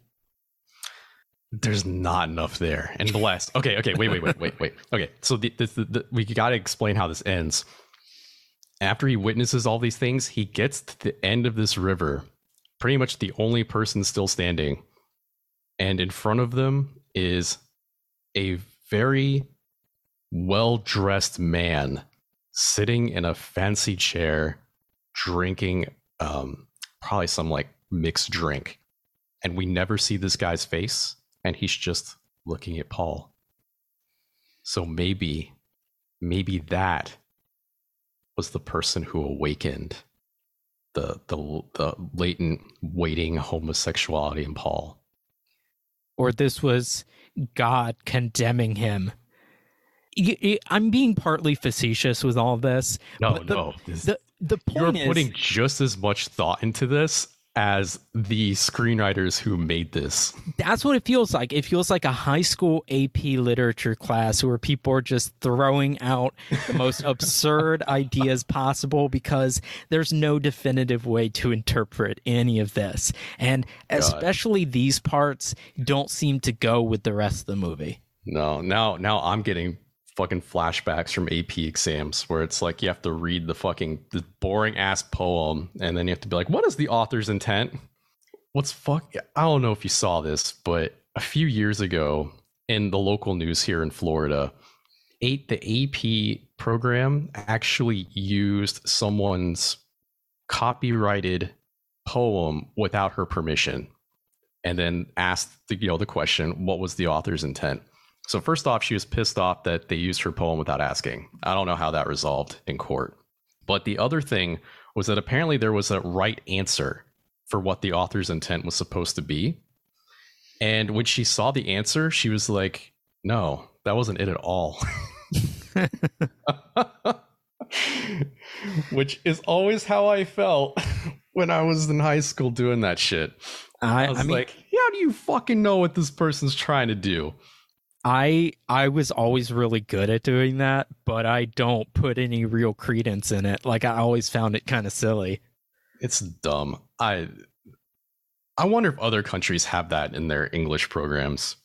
There's not enough there. And last, okay, okay, wait, wait, wait, wait, wait. Okay, so the, the, the, we got to explain how this ends. After he witnesses all these things, he gets to the end of this river pretty much the only person still standing. And in front of them is a very well dressed man sitting in a fancy chair, drinking um, probably some like mixed drink. And we never see this guy's face, and he's just looking at Paul. So maybe, maybe that was the person who awakened the the the latent waiting homosexuality in Paul. Or this was God condemning him. I'm being partly facetious with all this. No, but the, no. this- The the you're is, putting just as much thought into this as the screenwriters who made this. that's what it feels like. It feels like a high school AP literature class where people are just throwing out the most absurd ideas possible because there's no definitive way to interpret any of this. And especially these parts don't seem to go with the rest of the movie. No, now now I'm getting fucking flashbacks from AP exams where it's like you have to read the fucking the boring ass poem and then you have to be like, what is the author's intent? What's fuck? I don't know if you saw this, but a few years ago in the local news here in Florida, eight the AP program actually used someone's copyrighted poem without her permission and then asked the you know the question what was the author's intent so first off she was pissed off that they used her poem without asking. I don't know how that resolved in court. But the other thing was that apparently there was a right answer for what the author's intent was supposed to be. And when she saw the answer she was like no that wasn't it at all. Which is always how i felt when i was in high school doing that shit. I, I was I mean, like, how do you fucking know what this person's trying to do? I I was always really good at doing that, but I don't put any real credence in it. Like I always found it kind of silly. It's dumb. I I wonder if other countries have that in their English programs.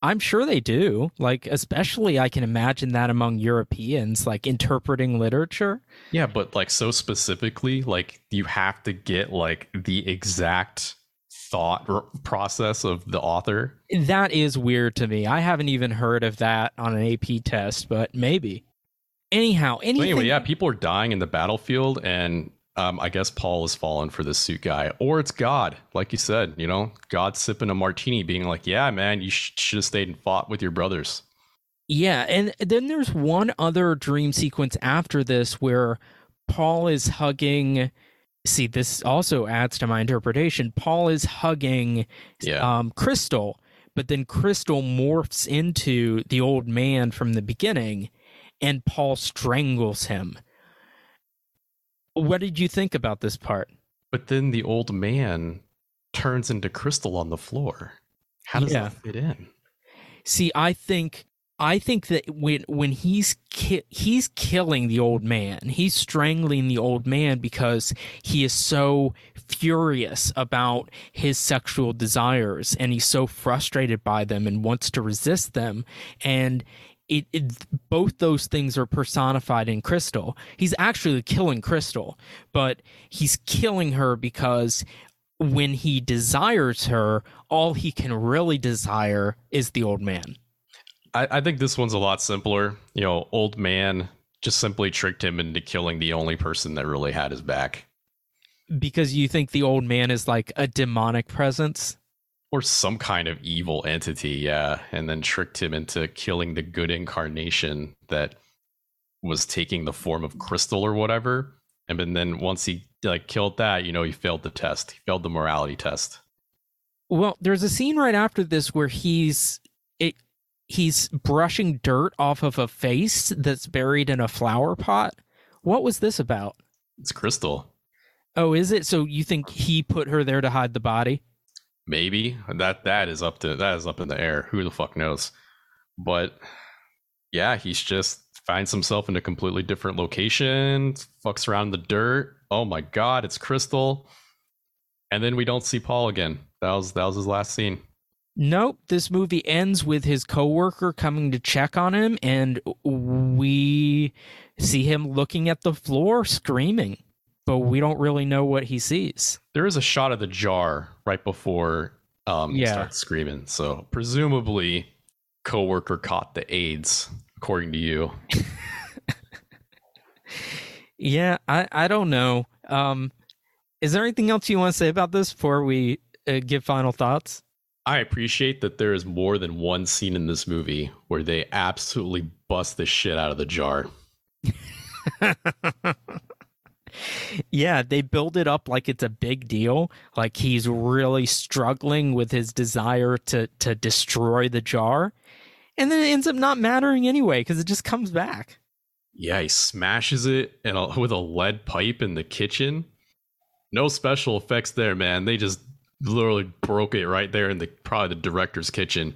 I'm sure they do. Like especially I can imagine that among Europeans like interpreting literature. Yeah, but like so specifically, like you have to get like the exact thought r- process of the author. That is weird to me. I haven't even heard of that on an AP test, but maybe. Anyhow, So anyway, yeah, people are dying in the battlefield, and um, I guess Paul has fallen for this suit guy, or it's God, like you said. You know, God sipping a martini, being like, "Yeah, man, you sh- should have stayed and fought with your brothers." Yeah, and then there's one other dream sequence after this where Paul is hugging. See, this also adds to my interpretation. Paul is hugging Yeah, um, Crystal, but then Crystal morphs into the old man from the beginning, and Paul strangles him. What did you think about this part? but then the old man turns into crystal on the floor. How does Yeah. that fit in? See, I think I think that when when he's ki- he's killing the old man, he's strangling the old man because he is so furious about his sexual desires and he's so frustrated by them and wants to resist them and it, it both those things are personified in Crystal. He's actually killing Crystal, but he's killing her because when he desires her, all he can really desire is the old man. I, I think this one's a lot simpler. You know, old man just simply tricked him into killing the only person that really had his back, Because you think the old man is like a demonic presence. or some kind of evil entity. Yeah, and then tricked him into killing the good incarnation that was taking the form of crystal or whatever. And then- then once he like killed that, you know, he failed the test. He failed the morality test. Well, there's a scene right after this where he's it, he's brushing dirt off of a face that's buried in a flower pot. What was this about? It's crystal. Oh, is it? So you think he put her there to hide the body? Maybe that that is up to that is up in the air. Who the fuck knows? But yeah, he's just finds himself in a completely different location, fucks around in the dirt. Oh my god, it's Crystal. And then we don't see Paul again. That was that was his last scene. Nope. This movie ends with his coworker coming to check on him, and we see him looking at the floor, screaming. but we don't really know what he sees. There is a shot of the jar right before um, he starts screaming. So presumably, coworker caught the AIDS, according to you. Yeah, I, I don't know. Um, is there anything else you want to say about this before we uh, give final thoughts? I appreciate that there is more than one scene in this movie where they absolutely bust the shit out of the jar. Yeah, they build it up like it's a big deal, like he's really struggling with his desire to to destroy the jar, and then it ends up not mattering anyway because it just comes back. Yeah, he smashes it and with a lead pipe in the kitchen. No special effects there, man. They just literally broke it right there in the probably the director's kitchen.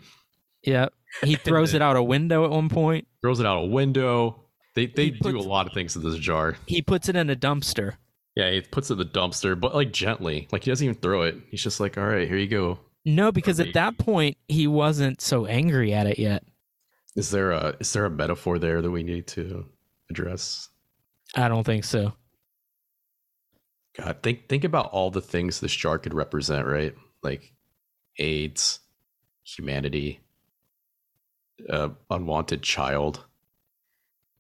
Yeah, he throws it out a window at one point. Throws it out a window. They they He do a lot of things to this jar. He puts it in a dumpster. Yeah, he puts it in the dumpster, but like gently. Like he doesn't even throw it. He's just like, all right, here you go. No, because at that point he wasn't so angry at it yet. Is there a is there a metaphor there that we need to address? I don't think so. God, think think about all the things this jar could represent, right? Like AIDS, humanity, uh, unwanted child.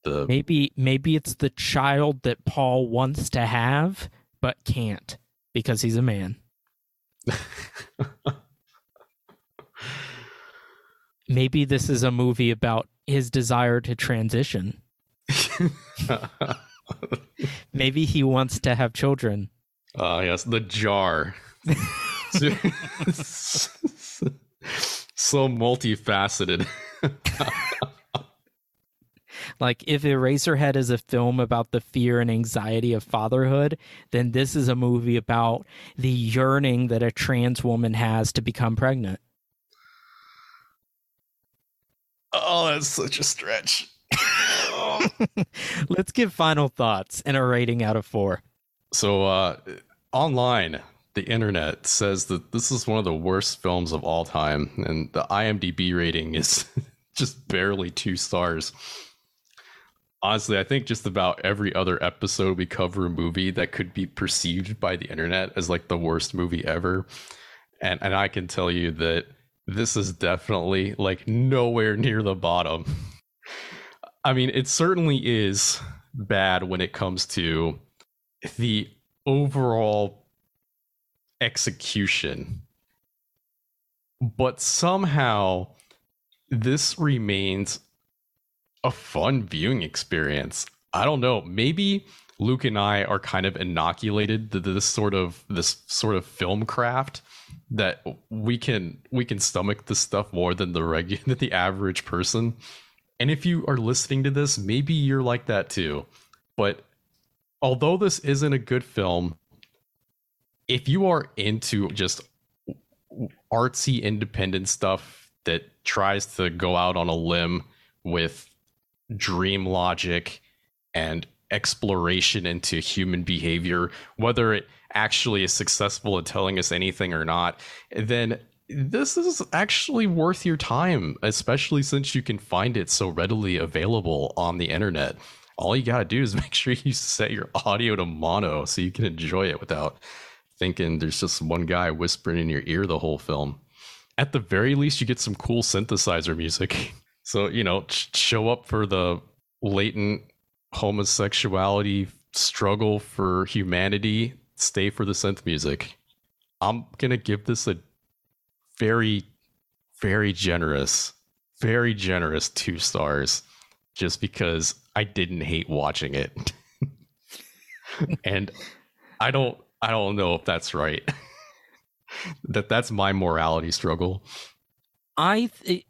The Maybe maybe it's the child that Paul wants to have but can't because he's a man. Maybe this is a movie about his desire to transition. Maybe he wants to have children. Ah, yes, the jar. so multifaceted. Like if Eraserhead is a film about the fear and anxiety of fatherhood, then this is a movie about the yearning that a trans woman has to become pregnant. Oh, that's such a stretch. Let's give final thoughts and a rating out of 4. So, uh, online, the internet says that this is one of the worst films of all time, and the IMDb rating is just barely two stars. Honestly, I think just about every other episode we cover a movie that could be perceived by the internet as like the worst movie ever. And and I can tell you that this is definitely like nowhere near the bottom. I mean, it certainly is bad when it comes to the overall execution. But somehow this remains a fun viewing experience. I don't know. Maybe Luke and I are kind of inoculated to this sort of this sort of film craft that we can we can stomach this stuff more than the regular the average person. And if you are listening to this, maybe you're like that too. But although this isn't a good film, if you are into just artsy independent stuff that tries to go out on a limb with dream logic and exploration into human behavior, whether it actually is successful at telling us anything or not, then this is actually worth your time, especially since you can find it so readily available on the internet. All you got to do is make sure you set your audio to mono so you can enjoy it without thinking there's just one guy whispering in your ear the whole film. At the very least, you get some cool synthesizer music. So, you know, show up for the latent homosexuality struggle for humanity, stay for the synth music. I'm going to give this a very, very generous, very generous two stars just because I didn't hate watching it. and I don't I don't know if that's right. that that's my morality struggle. I, th-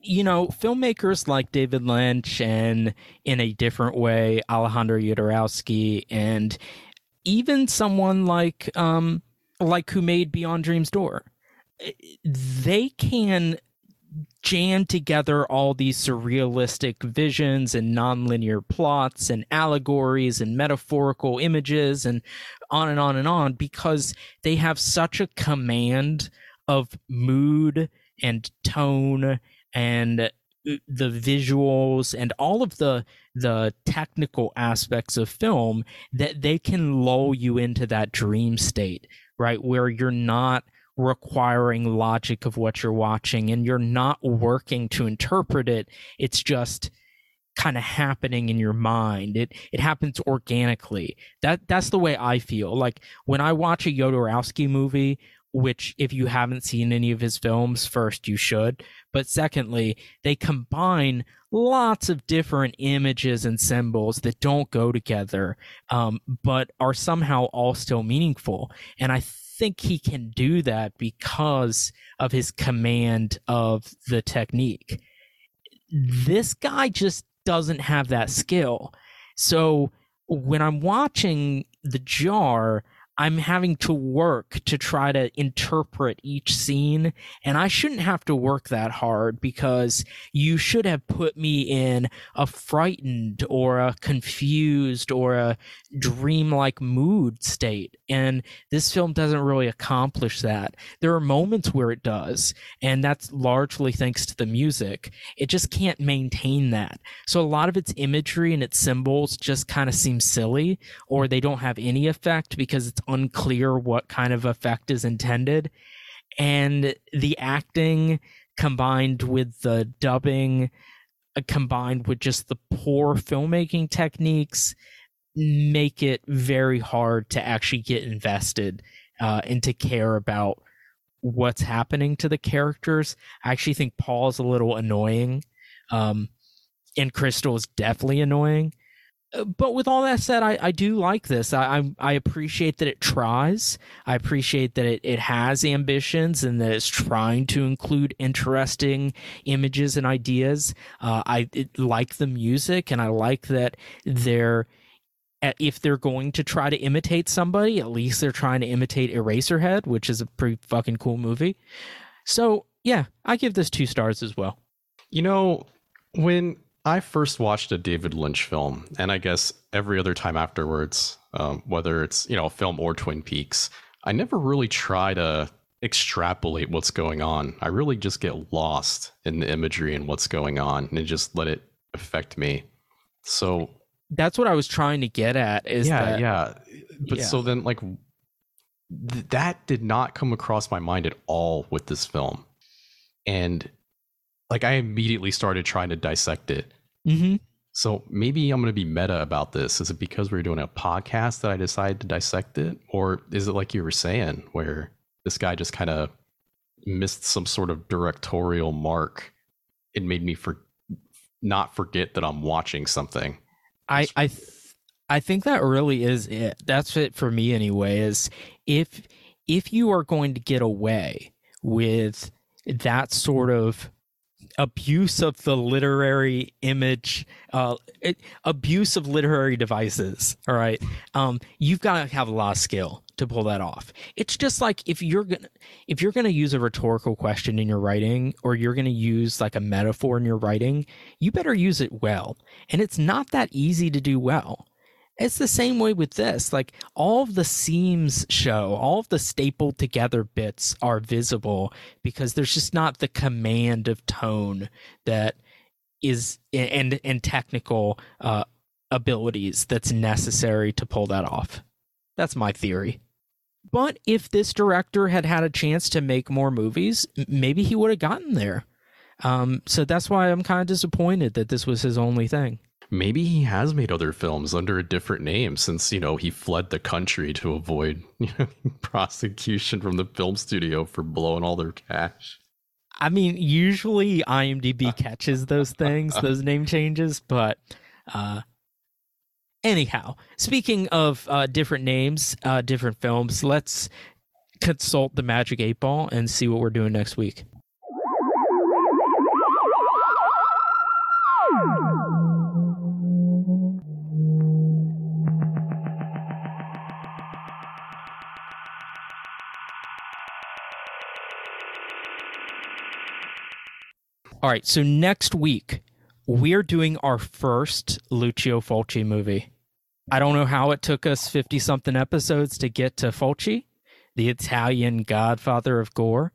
you know, filmmakers like David Lynch and in a different way, Alejandro Jodorowsky, and even someone like, um, like who made Beyond Dreams Door, they can jam together all these surrealistic visions and nonlinear plots and allegories and metaphorical images and on and on and on because they have such a command of mood and tone and the visuals and all of the the technical aspects of film that they can lull you into that dream state, right? Where you're not requiring logic of what you're watching and you're not working to interpret it. It's just kind of happening in your mind. It it happens organically. That that's the way I feel. Like when I watch a Jodorowsky movie, which if you haven't seen any of his films, first you should. But secondly, they combine lots of different images and symbols that don't go together, um, but are somehow all still meaningful. And I think he can do that because of his command of the technique. This guy just doesn't have that skill. So when I'm watching The Jar, I'm having to work to try to interpret each scene. And I shouldn't have to work that hard because you should have put me in a frightened or a confused or a dreamlike mood state. And this film doesn't really accomplish that. There are moments where it does, and that's largely thanks to the music. It just can't maintain that. So a lot of its imagery and its symbols just kind of seem silly or they don't have any effect because it's unclear what kind of effect is intended. And the acting combined with the dubbing, uh, combined with just the poor filmmaking techniques, make it very hard to actually get invested uh, and to care about what's happening to the characters. I actually think Paul's a little annoying. Um, and Crystal is definitely annoying. Uh, but with all that said, I, I do like this. I, I, I appreciate that it tries. I appreciate that it, it has ambitions and that it's trying to include interesting images and ideas. Uh, I it, like the music, and I like that they're if they're going to try to imitate somebody, at least they're trying to imitate Eraserhead, which is a pretty fucking cool movie. So yeah, I give this two stars as well. You know, when I first watched a David Lynch film, and I guess every other time afterwards, um, whether it's you know a film or Twin Peaks, I never really try to extrapolate what's going on. I really just get lost in the imagery and what's going on, and just let it affect me. So that's what I was trying to get at. Is yeah, that, yeah. But yeah. so then, like, th- that did not come across my mind at all with this film, and like I immediately started trying to dissect it. Mm-hmm. So maybe I'm going to be meta about this. Is it because we're doing a podcast that I decided to dissect it, or is it like you were saying, where this guy just kind of missed some sort of directorial mark? It made me for not forget that I'm watching something. I I th- I think that really is it. That's it for me anyway. Is if if you are going to get away with that sort of abuse of the literary image, uh, it, abuse of literary devices. All right, um, you've got to have a lot of skill to pull that off. It's just like if you're gonna if you're gonna use a rhetorical question in your writing, or you're gonna use like a metaphor in your writing, you better use it well. And it's not that easy to do well. It's the same way with this. Like all of the seams show, all of the stapled together bits are visible because there's just not the command of tone that is and and technical uh, abilities that's necessary to pull that off. That's my theory. But if this director had had a chance to make more movies, maybe he would have gotten there. Um, so that's why I'm kind of disappointed that this was his only thing. Maybe he has made other films under a different name since, you know, he fled the country to avoid you know, prosecution from the film studio for blowing all their cash. I mean, usually IMDb catches those things, those name changes, but uh, anyhow, speaking of uh, different names, uh, different films, let's consult the Magic 8 Ball and see what we're doing next week. All right, so next week we're doing our first Lucio Fulci movie. I don't know how it took us 50 something episodes to get to Fulci, the Italian godfather of gore,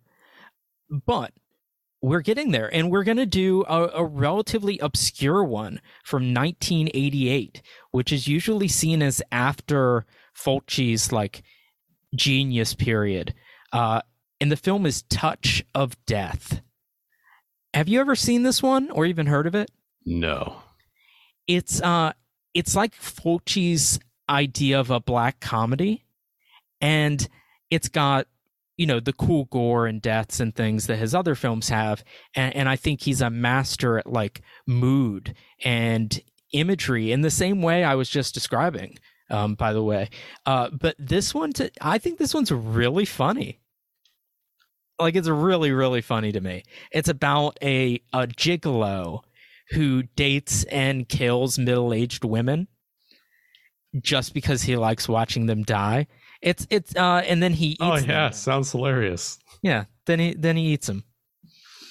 but we're getting there, and we're going to do a, a, relatively obscure one from 1988, which is usually seen as after Fulci's like genius period. Uh, and the film is Touch of Death. Have you ever seen this one or even heard of it? No. It's uh, it's like Fulci's idea of a black comedy, and it's got you know the cool gore and deaths and things that his other films have and, and i think he's a master at like mood and imagery in the same way i was just describing um, by the way uh, but this one to, i think this one's really funny like it's really really funny to me it's about a a gigolo who dates and kills middle-aged women just because he likes watching them die it's it's uh, and then he eats. Oh yeah, them. sounds hilarious. Yeah, then he then he eats them.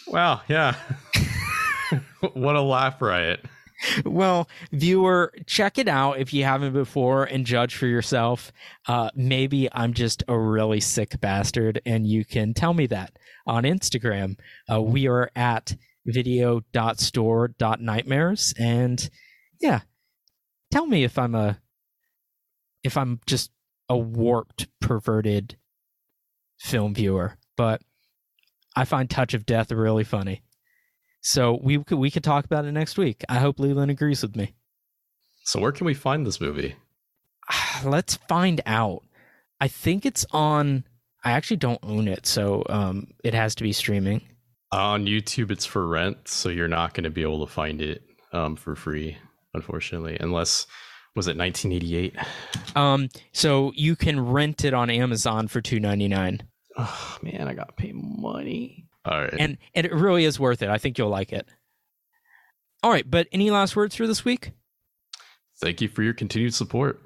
Wow, yeah. what a laugh riot. Well, viewer, check it out if you haven't before and judge for yourself. Uh, maybe I'm just a really sick bastard, and you can tell me that on Instagram. Uh, we are at video.store.nightmares, and yeah, tell me if I'm a if I'm just a warped, perverted film viewer, but I find Touch of Death really funny. So we could we could talk about it next week. I hope Leland agrees with me. So where can we find this movie? Let's find out. I think it's on. I actually don't own it, so um, it has to be streaming. On YouTube, it's for rent, so you're not going to be able to find it um, for free, unfortunately, unless was it 1988? Um, so you can rent it on Amazon for 2.99. Oh man, I gotta pay money. All right, and and it really is worth it. I think you'll like it. All right, but any last words for this week? Thank you for your continued support.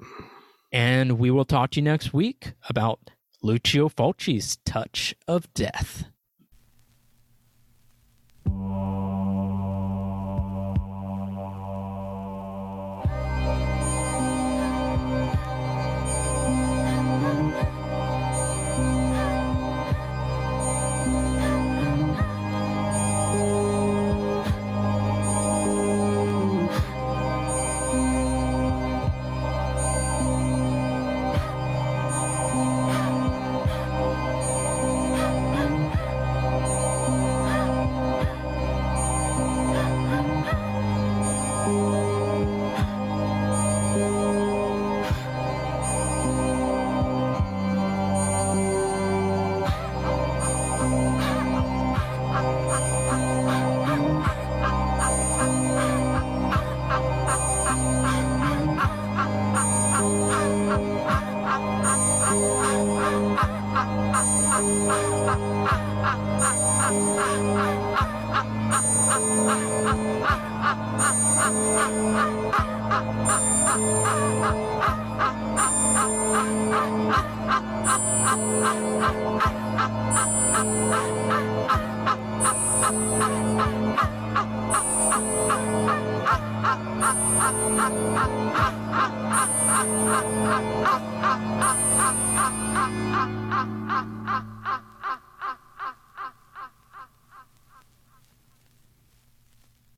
And we will talk to you next week about Lucio Fulci's Touch of Death.